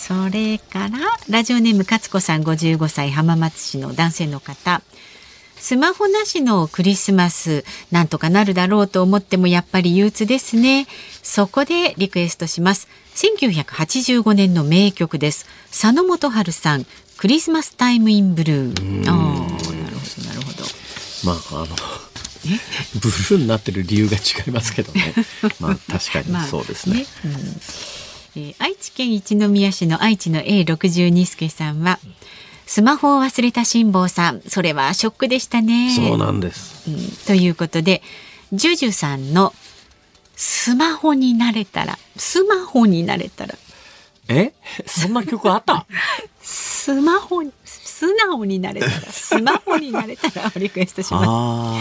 それからラジオネーム勝子さん55歳浜松市の男性の方。スマホなしのクリスマスなんとかなるだろうと思ってもやっぱり憂鬱ですね。そこでリクエストします。1985年の名曲です。佐野元春さんクリスマスタイムインブルー。ああなるほどなるほど。まああのブルーになってる理由が違いますけどね。まあ確かにそうですね。まあね、うんえー、愛知県一宮市の愛知の A62 助さんは、スマホを忘れた辛坊さん、それはショックでしたね。そうなんです。うん、ということで、ジュジュさんのスマホになれたら、スマホになれたら。え？そんな曲あった？スマホ素直になれたら スマホになれたらリクエストしま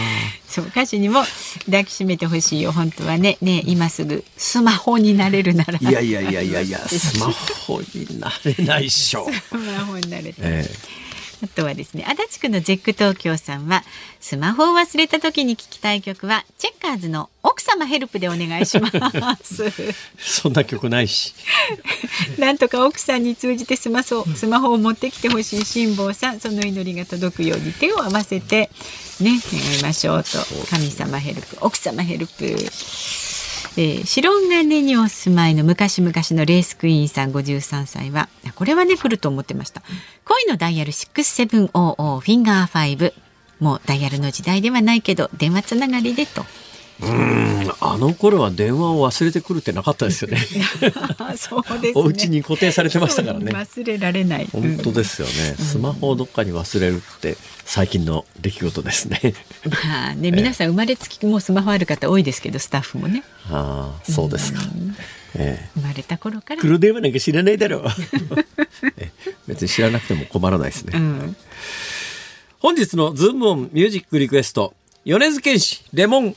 す。そう歌詞にも抱きしめてほしいよ。本当はねね今すぐスマホになれるなら。いやいやいやいやいや スマホになれないっしょ。スマホになれたら、えーあとはですね足立区のジェック東京さんはスマホを忘れた時に聞きたい曲はチェッカーズの奥様ヘルプでお願いします。そんな曲ないし。なんとか奥さんに通じてスマホスマホを持ってきてほしい辛坊さんその祈りが届くように手を合わせてね願いましょうと。神様ヘルプ奥様ヘルプえー、白金にお住まいの昔々のレースクイーンさん53歳はこれはね来ると思ってました。恋のダイヤル6700フィンガー5もうダイヤルの時代ではないけど電話つながりでと。うんあの頃は電話を忘れてくるってなかったですよね。そうです、ね、お家に固定されてましたからね。忘れられない。本当ですよね。うん、スマホをどっかに忘れるって最近の出来事ですね。まあね、皆さん生まれつきもスマホある方多いですけど、スタッフもね。ああ、そうですか。ええ、生まれた頃から黒電話なんか知らないだろう 別に知らなくても困らないですね、うん、本日のズームオンミュージックリクエスト米津玄師レモン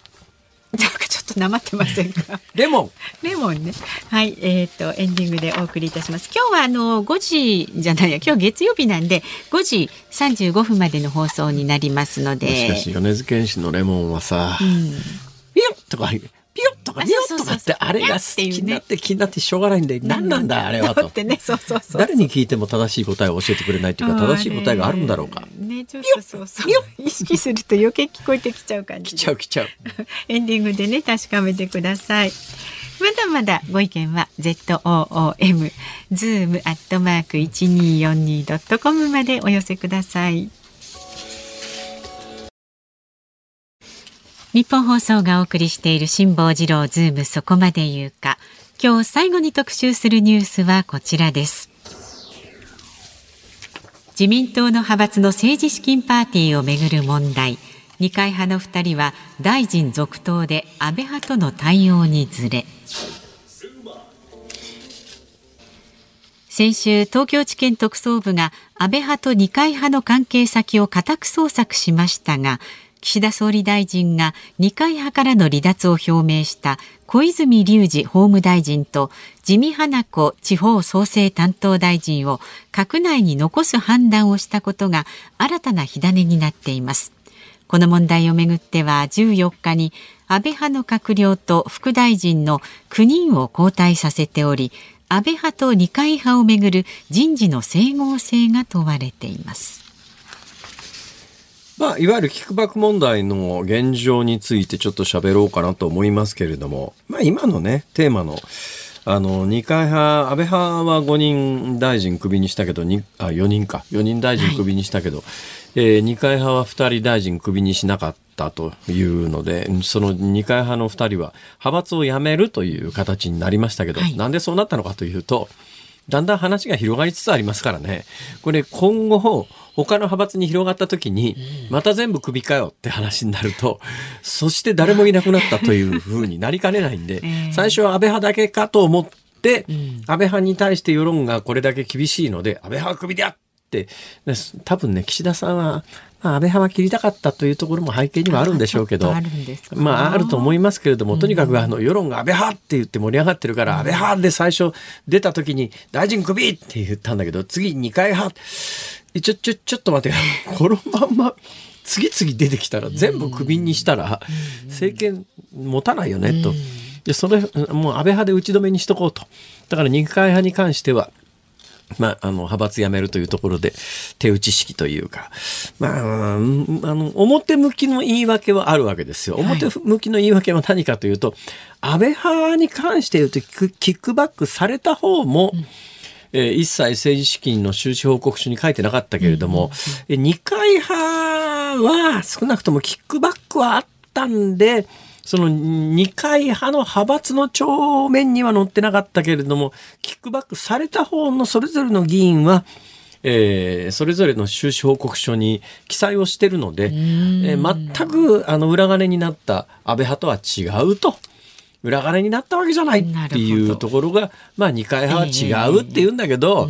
なんかちょっとなまってませんか？レモン。レモンね。はい、えっ、ー、とエンディングでお送りいたします。今日はあの5時じゃないや、今日月曜日なんで5時35分までの放送になりますので。しかし米津玄師のレモンはさ、うん、ピュッとかピヨッとかニヨッとかってあれが好きになって気になってしょうがないんで何なんだあれはと 誰に聞いても正しい答えを教えてくれないというか正しい答えがあるんだろうか。ねちょっとそうそう意識すると余計聞こえてきちゃう感じ。きちゃうきちゃう。エンディングでね確かめてください。まだまだご意見は ZOOM zoom アットマーク一二四二ドットコムまでお寄せください。ニッポン放送がお送りしている辛坊治郎ズームそこまで言うか。今日最後に特集するニュースはこちらです。自民党の派閥の政治資金パーティーをめぐる問題。二階派の二人は大臣続投で安倍派との対応にずれ。先週東京地検特捜部が安倍派と二階派の関係先を家宅捜索しましたが岸田総理大臣が二階派からの離脱を表明した小泉隆二法務大臣と自見花子地方創生担当大臣を閣内に残す判断をしたことが新たな火種になっています。この問題をめぐっては14日に安倍派の閣僚と副大臣の9人を交代させており安倍派と二階派をめぐる人事の整合性が問われています。まあ、いわゆるキックバック問題の現状についてちょっと喋ろうかなと思いますけれども、まあ、今のね、テーマの、あの、二階派、安倍派は5人大臣クビにしたけど、あ、4人か。4人大臣クビにしたけど、はい、えー、二階派は2人大臣クビにしなかったというので、その二階派の2人は派閥を辞めるという形になりましたけど、はい、なんでそうなったのかというと、だんだん話が広がりつつありますからね。これ今後、他の派閥に広がった時に、また全部首かよって話になると、そして誰もいなくなったというふうになりかねないんで、最初は安倍派だけかと思って、安倍派に対して世論がこれだけ厳しいので、安倍派は首だって、多分ね、岸田さんは、まあ、安倍派は切りたかったというところも背景にはあるんでしょうけど、まあ、あると思いますけれども、とにかくあの世論が安倍派って言って盛り上がってるから、安倍派で最初出た時に大臣首って言ったんだけど、次二階派、ちょ、ちょ、ちょっと待って、このまんま次々出てきたら全部首にしたら政権持たないよねと。で、それ、もう安倍派で打ち止めにしとこうと。だから二階派に関しては、まあ、あの、派閥辞めるというところで、手打ち式というか、まあ、うんあの、表向きの言い訳はあるわけですよ。表向きの言い訳は何かというと、安倍派に関して言うと、キックキックバックされた方も、えー一切政治資金の収支報告書に書いてなかったけれども、え二階派は少なくともキックバックはあったんで、その二階派の派閥の帳面には載ってなかったけれども、キックバックされた方のそれぞれの議員は、えーそれぞれの収支報告書に記載をしてるので、えー全くあの裏金になった安倍派とは違うと。裏金になったわけじゃないっていうところが、まあ二階派は違うって言うんだけど、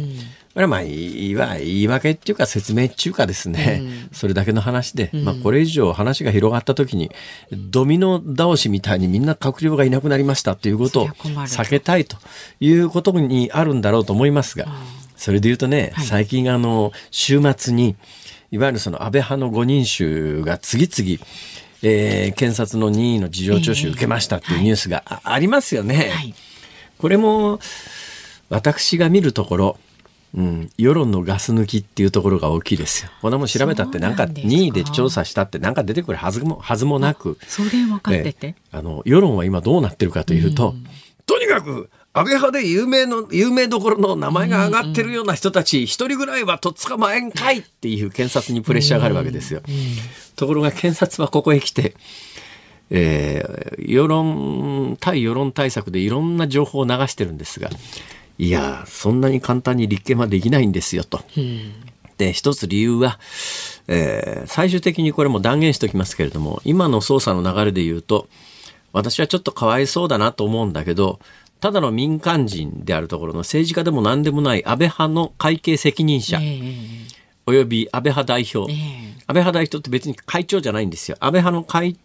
これはまあ言いわ言い訳っていうか説明っていうかですね、それだけの話で、まあこれ以上話が広がった時に、ドミノ倒しみたいにみんな閣僚がいなくなりましたっていうことを避けたいということにあるんだろうと思いますが、それで言うとね、最近あの、週末に、いわゆるその安倍派の5人衆が次々、えー検察の任意の事情聴取を受けましたっていうニュースがあ,、ありますよね。はいこれも私が見るところ、うん、世論のガス抜きっていうところが大きいですよ。こんなもん調べたってなんか任意で調査したってなんか出てくるはずもはずもなく、それ分かっててえ。あの世論は今どうなってるかというと、とにかく安倍派で有名の有名どころの名前が上がってるような人たち一人ぐらいはとっ捕まえんかいっていう検察にプレッシャーがあるわけですよ。ところが検察はここへ来て、えー世論対世論対策でいろんな情報を流してるんですがいやそんなに簡単に立件はできないんですよと。で一つ理由は、えー最終的にこれも断言しておきますけれども今の捜査の流れで言うと私はちょっとかわいそうだなと思うんだけどただの民間人であるところの政治家でも何でもない安倍派の会計責任者、ええ。および安倍派代表、ええ。安倍派代表って別に会長じゃないんですよ。安倍派の会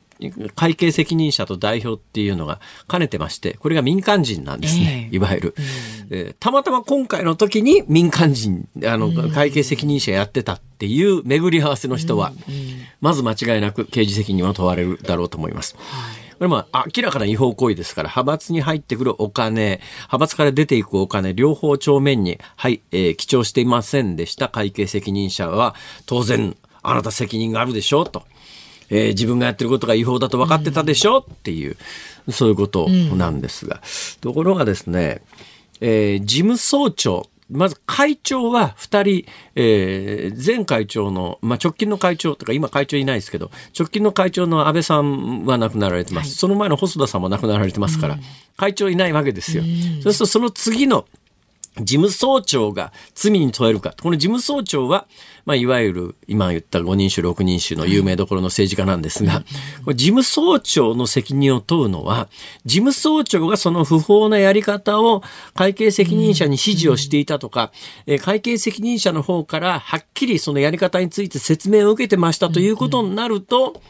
会計責任者と代表っていうのが兼ねてまして、これが民間人なんですね。ええ。いわゆる、えーたまたま今回の時に民間人、あの、会計責任者やってたっていう巡り合わせの人は、まず間違いなく刑事責任は問われるだろうと思います。これまあ明らかな違法行為ですから、派閥に入ってくるお金、派閥から出ていくお金、両方帳面に、はい、えー記帳していませんでした会計責任者は、当然、あなた責任があるでしょうと。えー自分がやってることが違法だと分かってたでしょうっていう、そういうことなんですが。ところがですね、えー事務総長、まず会長は2人、えー前会長の、まあ、直近の会長とか今会長いないですけど、直近の会長の安倍さんは亡くなられてます。その前の細田さんも亡くなられてますから、会長いないわけですよ。そうするとその次の事務総長が罪に問えるか。この事務総長は、まあ、いわゆる今言った5人種、6人種の有名どころの政治家なんですが、事務総長の責任を問うのは、事務総長がその不法なやり方を会計責任者に指示をしていたとか、えー会計責任者の方からはっきりそのやり方について説明を受けてましたということになると、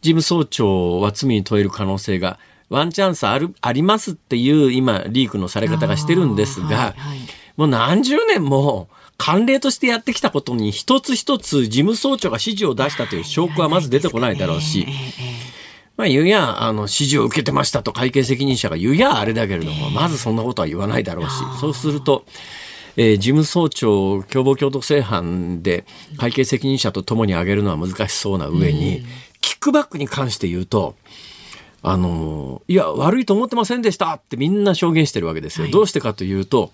事務総長は罪に問える可能性がワンチャンスある、ありますっていう今リークのされ方がしてるんですが、はいはい。もう何十年も慣例としてやってきたことに一つ一つ事務総長が指示を出したという証拠はまず出てこないだろうし、まあ言うや、あの、指示を受けてましたと会計責任者が言うやあれだけれども、まずそんなことは言わないだろうし、そうすると、えー事務総長共謀共同正犯で会計責任者と共に挙げるのは難しそうな上に、キックバックに関して言うと、あの、いや、悪いと思ってませんでしたってみんな証言してるわけですよ。どうしてかというと、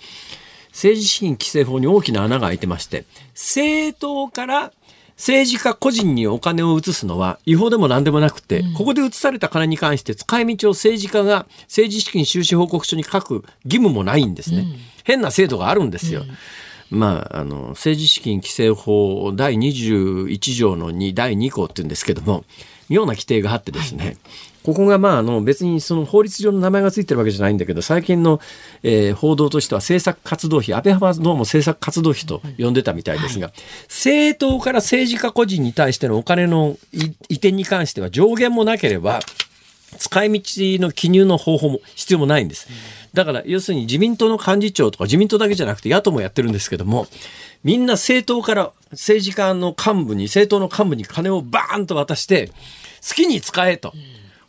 政治資金規正法に大きな穴が開いてまして、政党から政治家個人にお金を移すのは違法でも何でもなくて、ここで移された金に関して使い道を政治家が政治資金収支報告書に書く義務もないんですね。変な制度があるんですよ。まあ、あの、政治資金規正法第21条の2、第2項って言うんですけども、妙な規定があってですね、ここがまああの別にその法律上の名前がついてるわけじゃないんだけど最近の、えー、報道としては政策活動費安倍派はどうも政策活動費と呼んでたみたいですが、はい、政党から政治家個人に対してのお金の移転に関しては上限もなければ使い道の記入の方法も必要もないんです。だから要するに自民党の幹事長とか自民党だけじゃなくて野党もやってるんですけどもみんな政党から政治家の幹部に政党の幹部に金をバーンと渡して好きに使えと。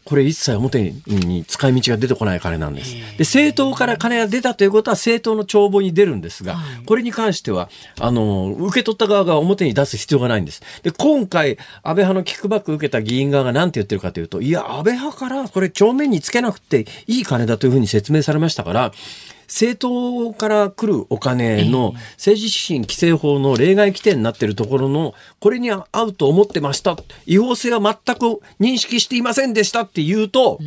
これ一切表に使い道が出てこない金なんです。で、政党から金が出たということは政党の帳簿に出るんですが、これに関しては、あの、受け取った側が表に出す必要がないんです。で、今回、安倍派のキックバック受けた議員側が何て言ってるかというと、いや、安倍派からこれ帳面につけなくていい金だというふうに説明されましたから、政党から来るお金の政治資金規正法の例外規定になっているところのこれに合うと思ってました。違法性は全く認識していませんでしたって言うと、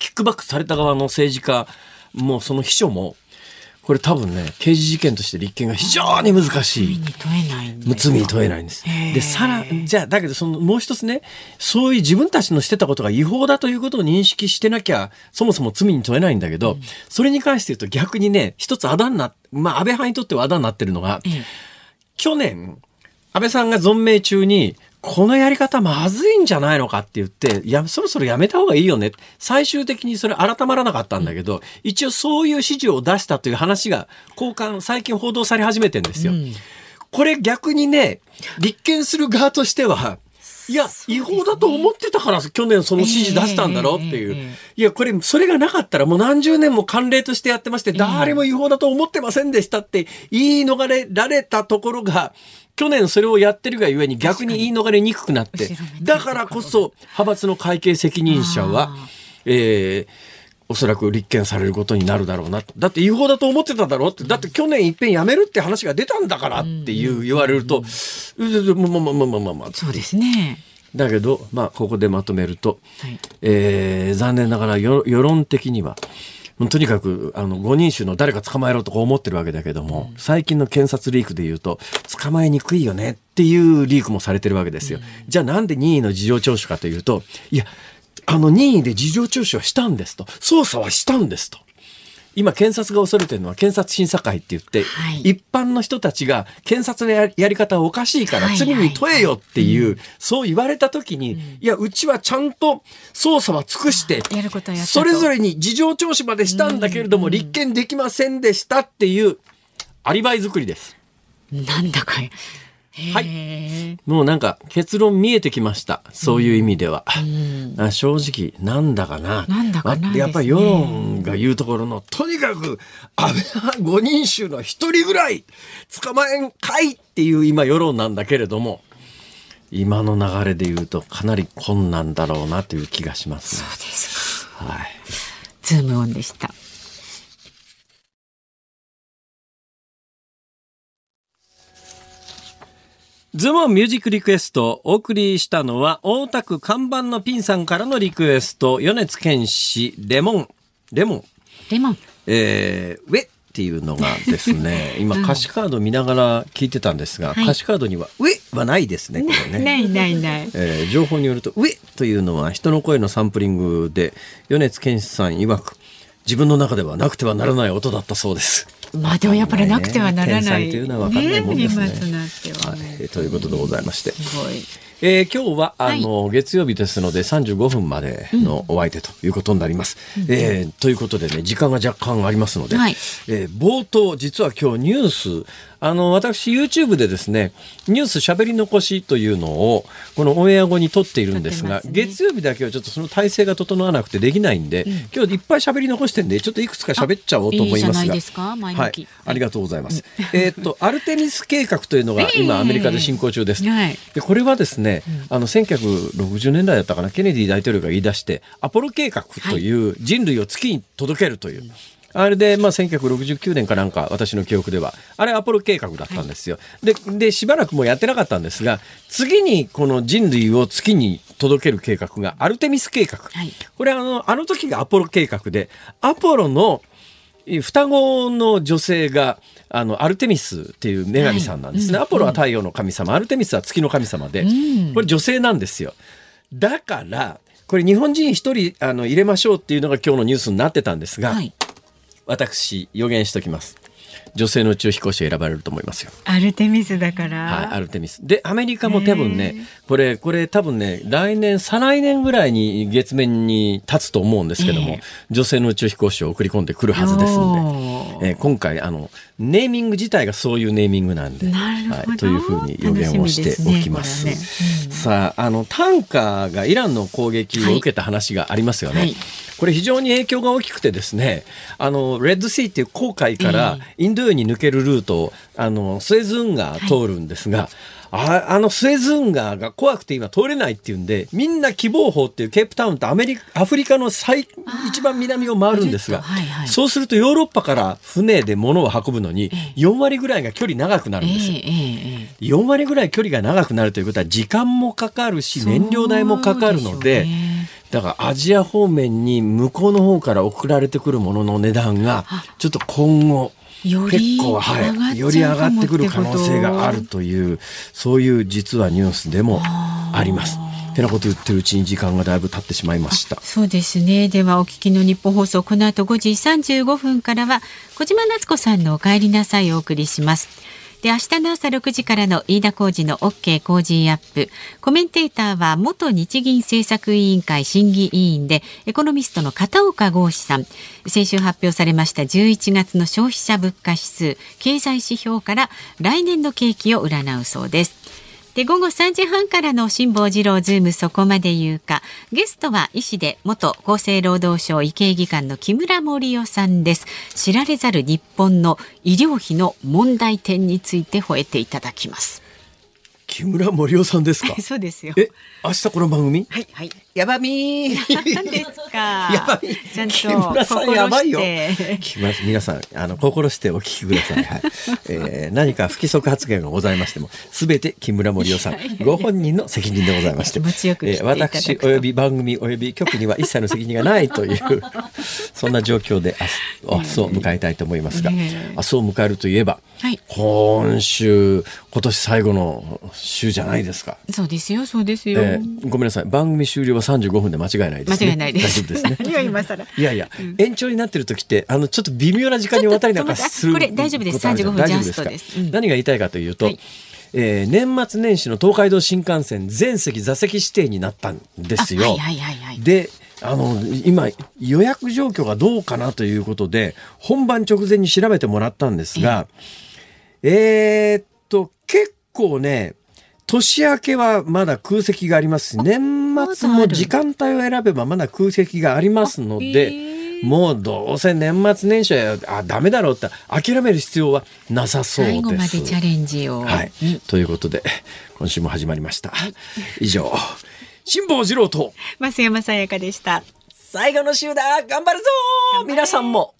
キックバックされた側の政治家もその秘書もこれ多分ね、刑事事件として立件が非常に難しい。罪に問えないんです罪に問えないんです。で、さら、じゃあ、だけどそのもう一つね、そういう自分たちのしてたことが違法だということを認識してなきゃ、そもそも罪に問えないんだけど、うん、それに関して言うと逆にね、一つあだにな、まあ安倍派にとってはあだになってるのが、去年、安倍さんが存命中に、このやり方まずいんじゃないのかって言って、いや、そろそろやめた方がいいよね。最終的にそれ改まらなかったんだけど、一応そういう指示を出したという話が、交換、最近報道され始めてんですよ。うん、これ逆にね、立件する側としては、いや、違法だと思ってたから、去年その指示出したんだろうっていう。いや、これ、それがなかったらもう何十年も慣例としてやってまして、誰も違法だと思ってませんでしたって言い逃れられたところが、去年それをやってるがゆえに逆に言い逃れにくくなって、だからこそ派閥の会計責任者は、えー、おそらく立件されることになるだろうな。だって違法だと思ってただろうって、だって去年いっぺんやめるって話が出たんだからっていう言われると、まあまあまあまあまあまあ。そうですね。だけど、まあ、ここでまとめると、はい、えー、残念ながら世論的には、とにかくあの5人衆の誰か捕まえろとか思ってるわけだけども、うん、最近の検察リークで言うと捕まえにくいよねっていうリークもされてるわけですよ。うん、じゃあなんで任意の事情聴取かというといやあの任意で事情聴取はしたんですと捜査はしたんですと。今検察が恐れてるのは検察審査会って言って、はい、一般の人たちが検察のやり方はおかしいから罪に問えよっていう、はいはい、そう言われた時に、うん、いやうちはちゃんと捜査は尽くして、それぞれに事情聴取までしたんだけれども、立件できませんでしたっていうアリバイ作りです。なんだかはい。もうなんか結論見えてきました。そういう意味では。うん、正直、なんだかな。なんだかな、ね、やっぱり世論が言うところの、とにかく安倍派五人衆の一人ぐらい捕まえんかいっていう今世論なんだけれども、今の流れで言うとかなり困難だろうなという気がします、ね、そうですか。はい。ズームオンでした。ズモンミュージックリクエストお送りしたのは大田区看板のピンさんからのリクエスト米津玄師レモン。レモン。レモン。えー、ウェっていうのがですね今歌詞カード見ながら聞いてたんですが、はい、歌詞カードには「ウェ」はないですねこれね。ないないない、えー、情報によると「ウェ」というのは人の声のサンプリングで米津玄師さん曰く自分の中ではなくてはならない音だったそうですまあでもやっぱりなくてはならない。というのは分かんないもんですね。ねはい、ということでございまして。すごい。えー、今日はあの、はい、月曜日ですので35分までのお相手ということになります。うん、えー、ということでね時間が若干ありますので、はい、えー、冒頭実は今日ニュースあの、私 YouTube でですね、ニュース喋り残しというのを、このオンエア後に撮っているんですが、すね、月曜日だけはちょっとその体制が整わなくてできないんで、うん、今日いっぱい喋り残してんで、ちょっといくつか喋っちゃおうと思いますが。いいはい。ありがとうございます。えっと、アルテミス計画というのが今アメリカで進行中です。でこれはですね、あの、1960年代だったかな、ケネディ大統領が言い出して、アポロ計画という人類を月に届けるという、あれで、まあ、1969年かなんか、私の記憶では、あれアポロ計画だったんですよ。で、で、しばらくもうやってなかったんですが、次にこの人類を月に届ける計画がアルテミス計画。はい。これあの、あの時がアポロ計画で、アポロの双子の女性が、あの、アルテミスっていう女神さんなんですね。アポロは太陽の神様、アルテミスは月の神様で、これ女性なんですよ。だから、これ日本人一人あの入れましょうっていうのが今日のニュースになってたんですが、はい。私予言しときます。女性の宇宙飛行士が選ばれると思いますよ。アルテミスだから。はい、アルテミス。で、アメリカも多分ね、これ、これ多分ね、来年、再来年ぐらいに月面に立つと思うんですけども、ええ女性の宇宙飛行士を送り込んでくるはずですんおーで、えー今回、あの、ネーミング自体がそういうネーミングなんで、はい、というふうに予言をしておきます。すねこれはね。さあ、あの、タンカーがイランの攻撃を受けた話がありますよね。はい。これ非常に影響が大きくてですね、あの、レッドシーっていう航海からインド洋に抜けるルートを、あの、スエズ運河通るんですが、ああのスエズ運河が怖くて今通れないっていうんで、みんな希望法っていうケープタウンとアメリカ、アフリカの最、一番南を回るんですが、はいはいそうするとヨーロッパから船で物を運ぶのに4割ぐらいが距離長くなるんですよ。えええええ4割ぐらい距離が長くなるということは時間もかかるし燃料代もかかるのでだからアジア方面に向こうの方から送られてくるものの値段がちょっと今後結構、はい、より上がってくる可能性があるというそういう実はニュースでもあります。てなこと言ってるうちに時間がだいぶ経ってしまいました。そうですね。ではお聞きの日本放送この後5時35分からは小島夏子さんのお帰りなさいをお送りします。で明日の朝6時からの飯田浩二の OK 工事アップ。コメンテーターは元日銀政策委員会審議委員でエコノミストの片岡剛士さん。先週発表されました11月の消費者物価指数経済指標から来年の景気を占うそうです。で午後3時半からの辛坊治郎ズームそこまで言うか。ゲストは医師で元厚生労働省医系技官の木村盛世さんです。知られざる日本の医療費の問題点について吠えていただきます。木村盛夫さんですか？そうですよ。え、明日この番組？はいはいやばみですか やばい。ちゃんと木村さんやばいよ皆さん、あの、心してお聞きください。はい。えー何か不規則発言がございましても、すべて木村盛夫さん、ご本人の責任でございまして、気持ちよく切っていただくと私及び番組及び局には一切の責任がないという、そんな状況で明日明日を迎えたいと思いますが、ええ明日を迎えるといえば、はい今週、今年最後の週じゃないですか。そうですよそうですよ、えーごめんなさい。番組終了は35分で間違いないですね。間違いないです。大丈夫ですね。何を今更。いやいや、延長になってる時って、あの、ちょっと微妙な時間に渡りなんかするちょっとこれ大丈夫です。ことあるじゃん35分ジャストかです。うん。何が言いたいかというと、はい。えー年末年始の東海道新幹線全席座席指定になったんですよ。あはいはいはいはい。で、あの、今、予約状況がどうかなということで、本番直前に調べてもらったんですが、えーっと、結構ね、年明けはまだ空席がありますし、年末も時間帯を選べばまだ空席がありますのあでもうどうせ年末年始はあダメだろうって諦める必要はなさそうです。最後までチャレンジを、はい。うん。ということで、今週も始まりました。以上、辛坊治郎と増山さやかでした。最後の週だ。頑張るぞ皆さんも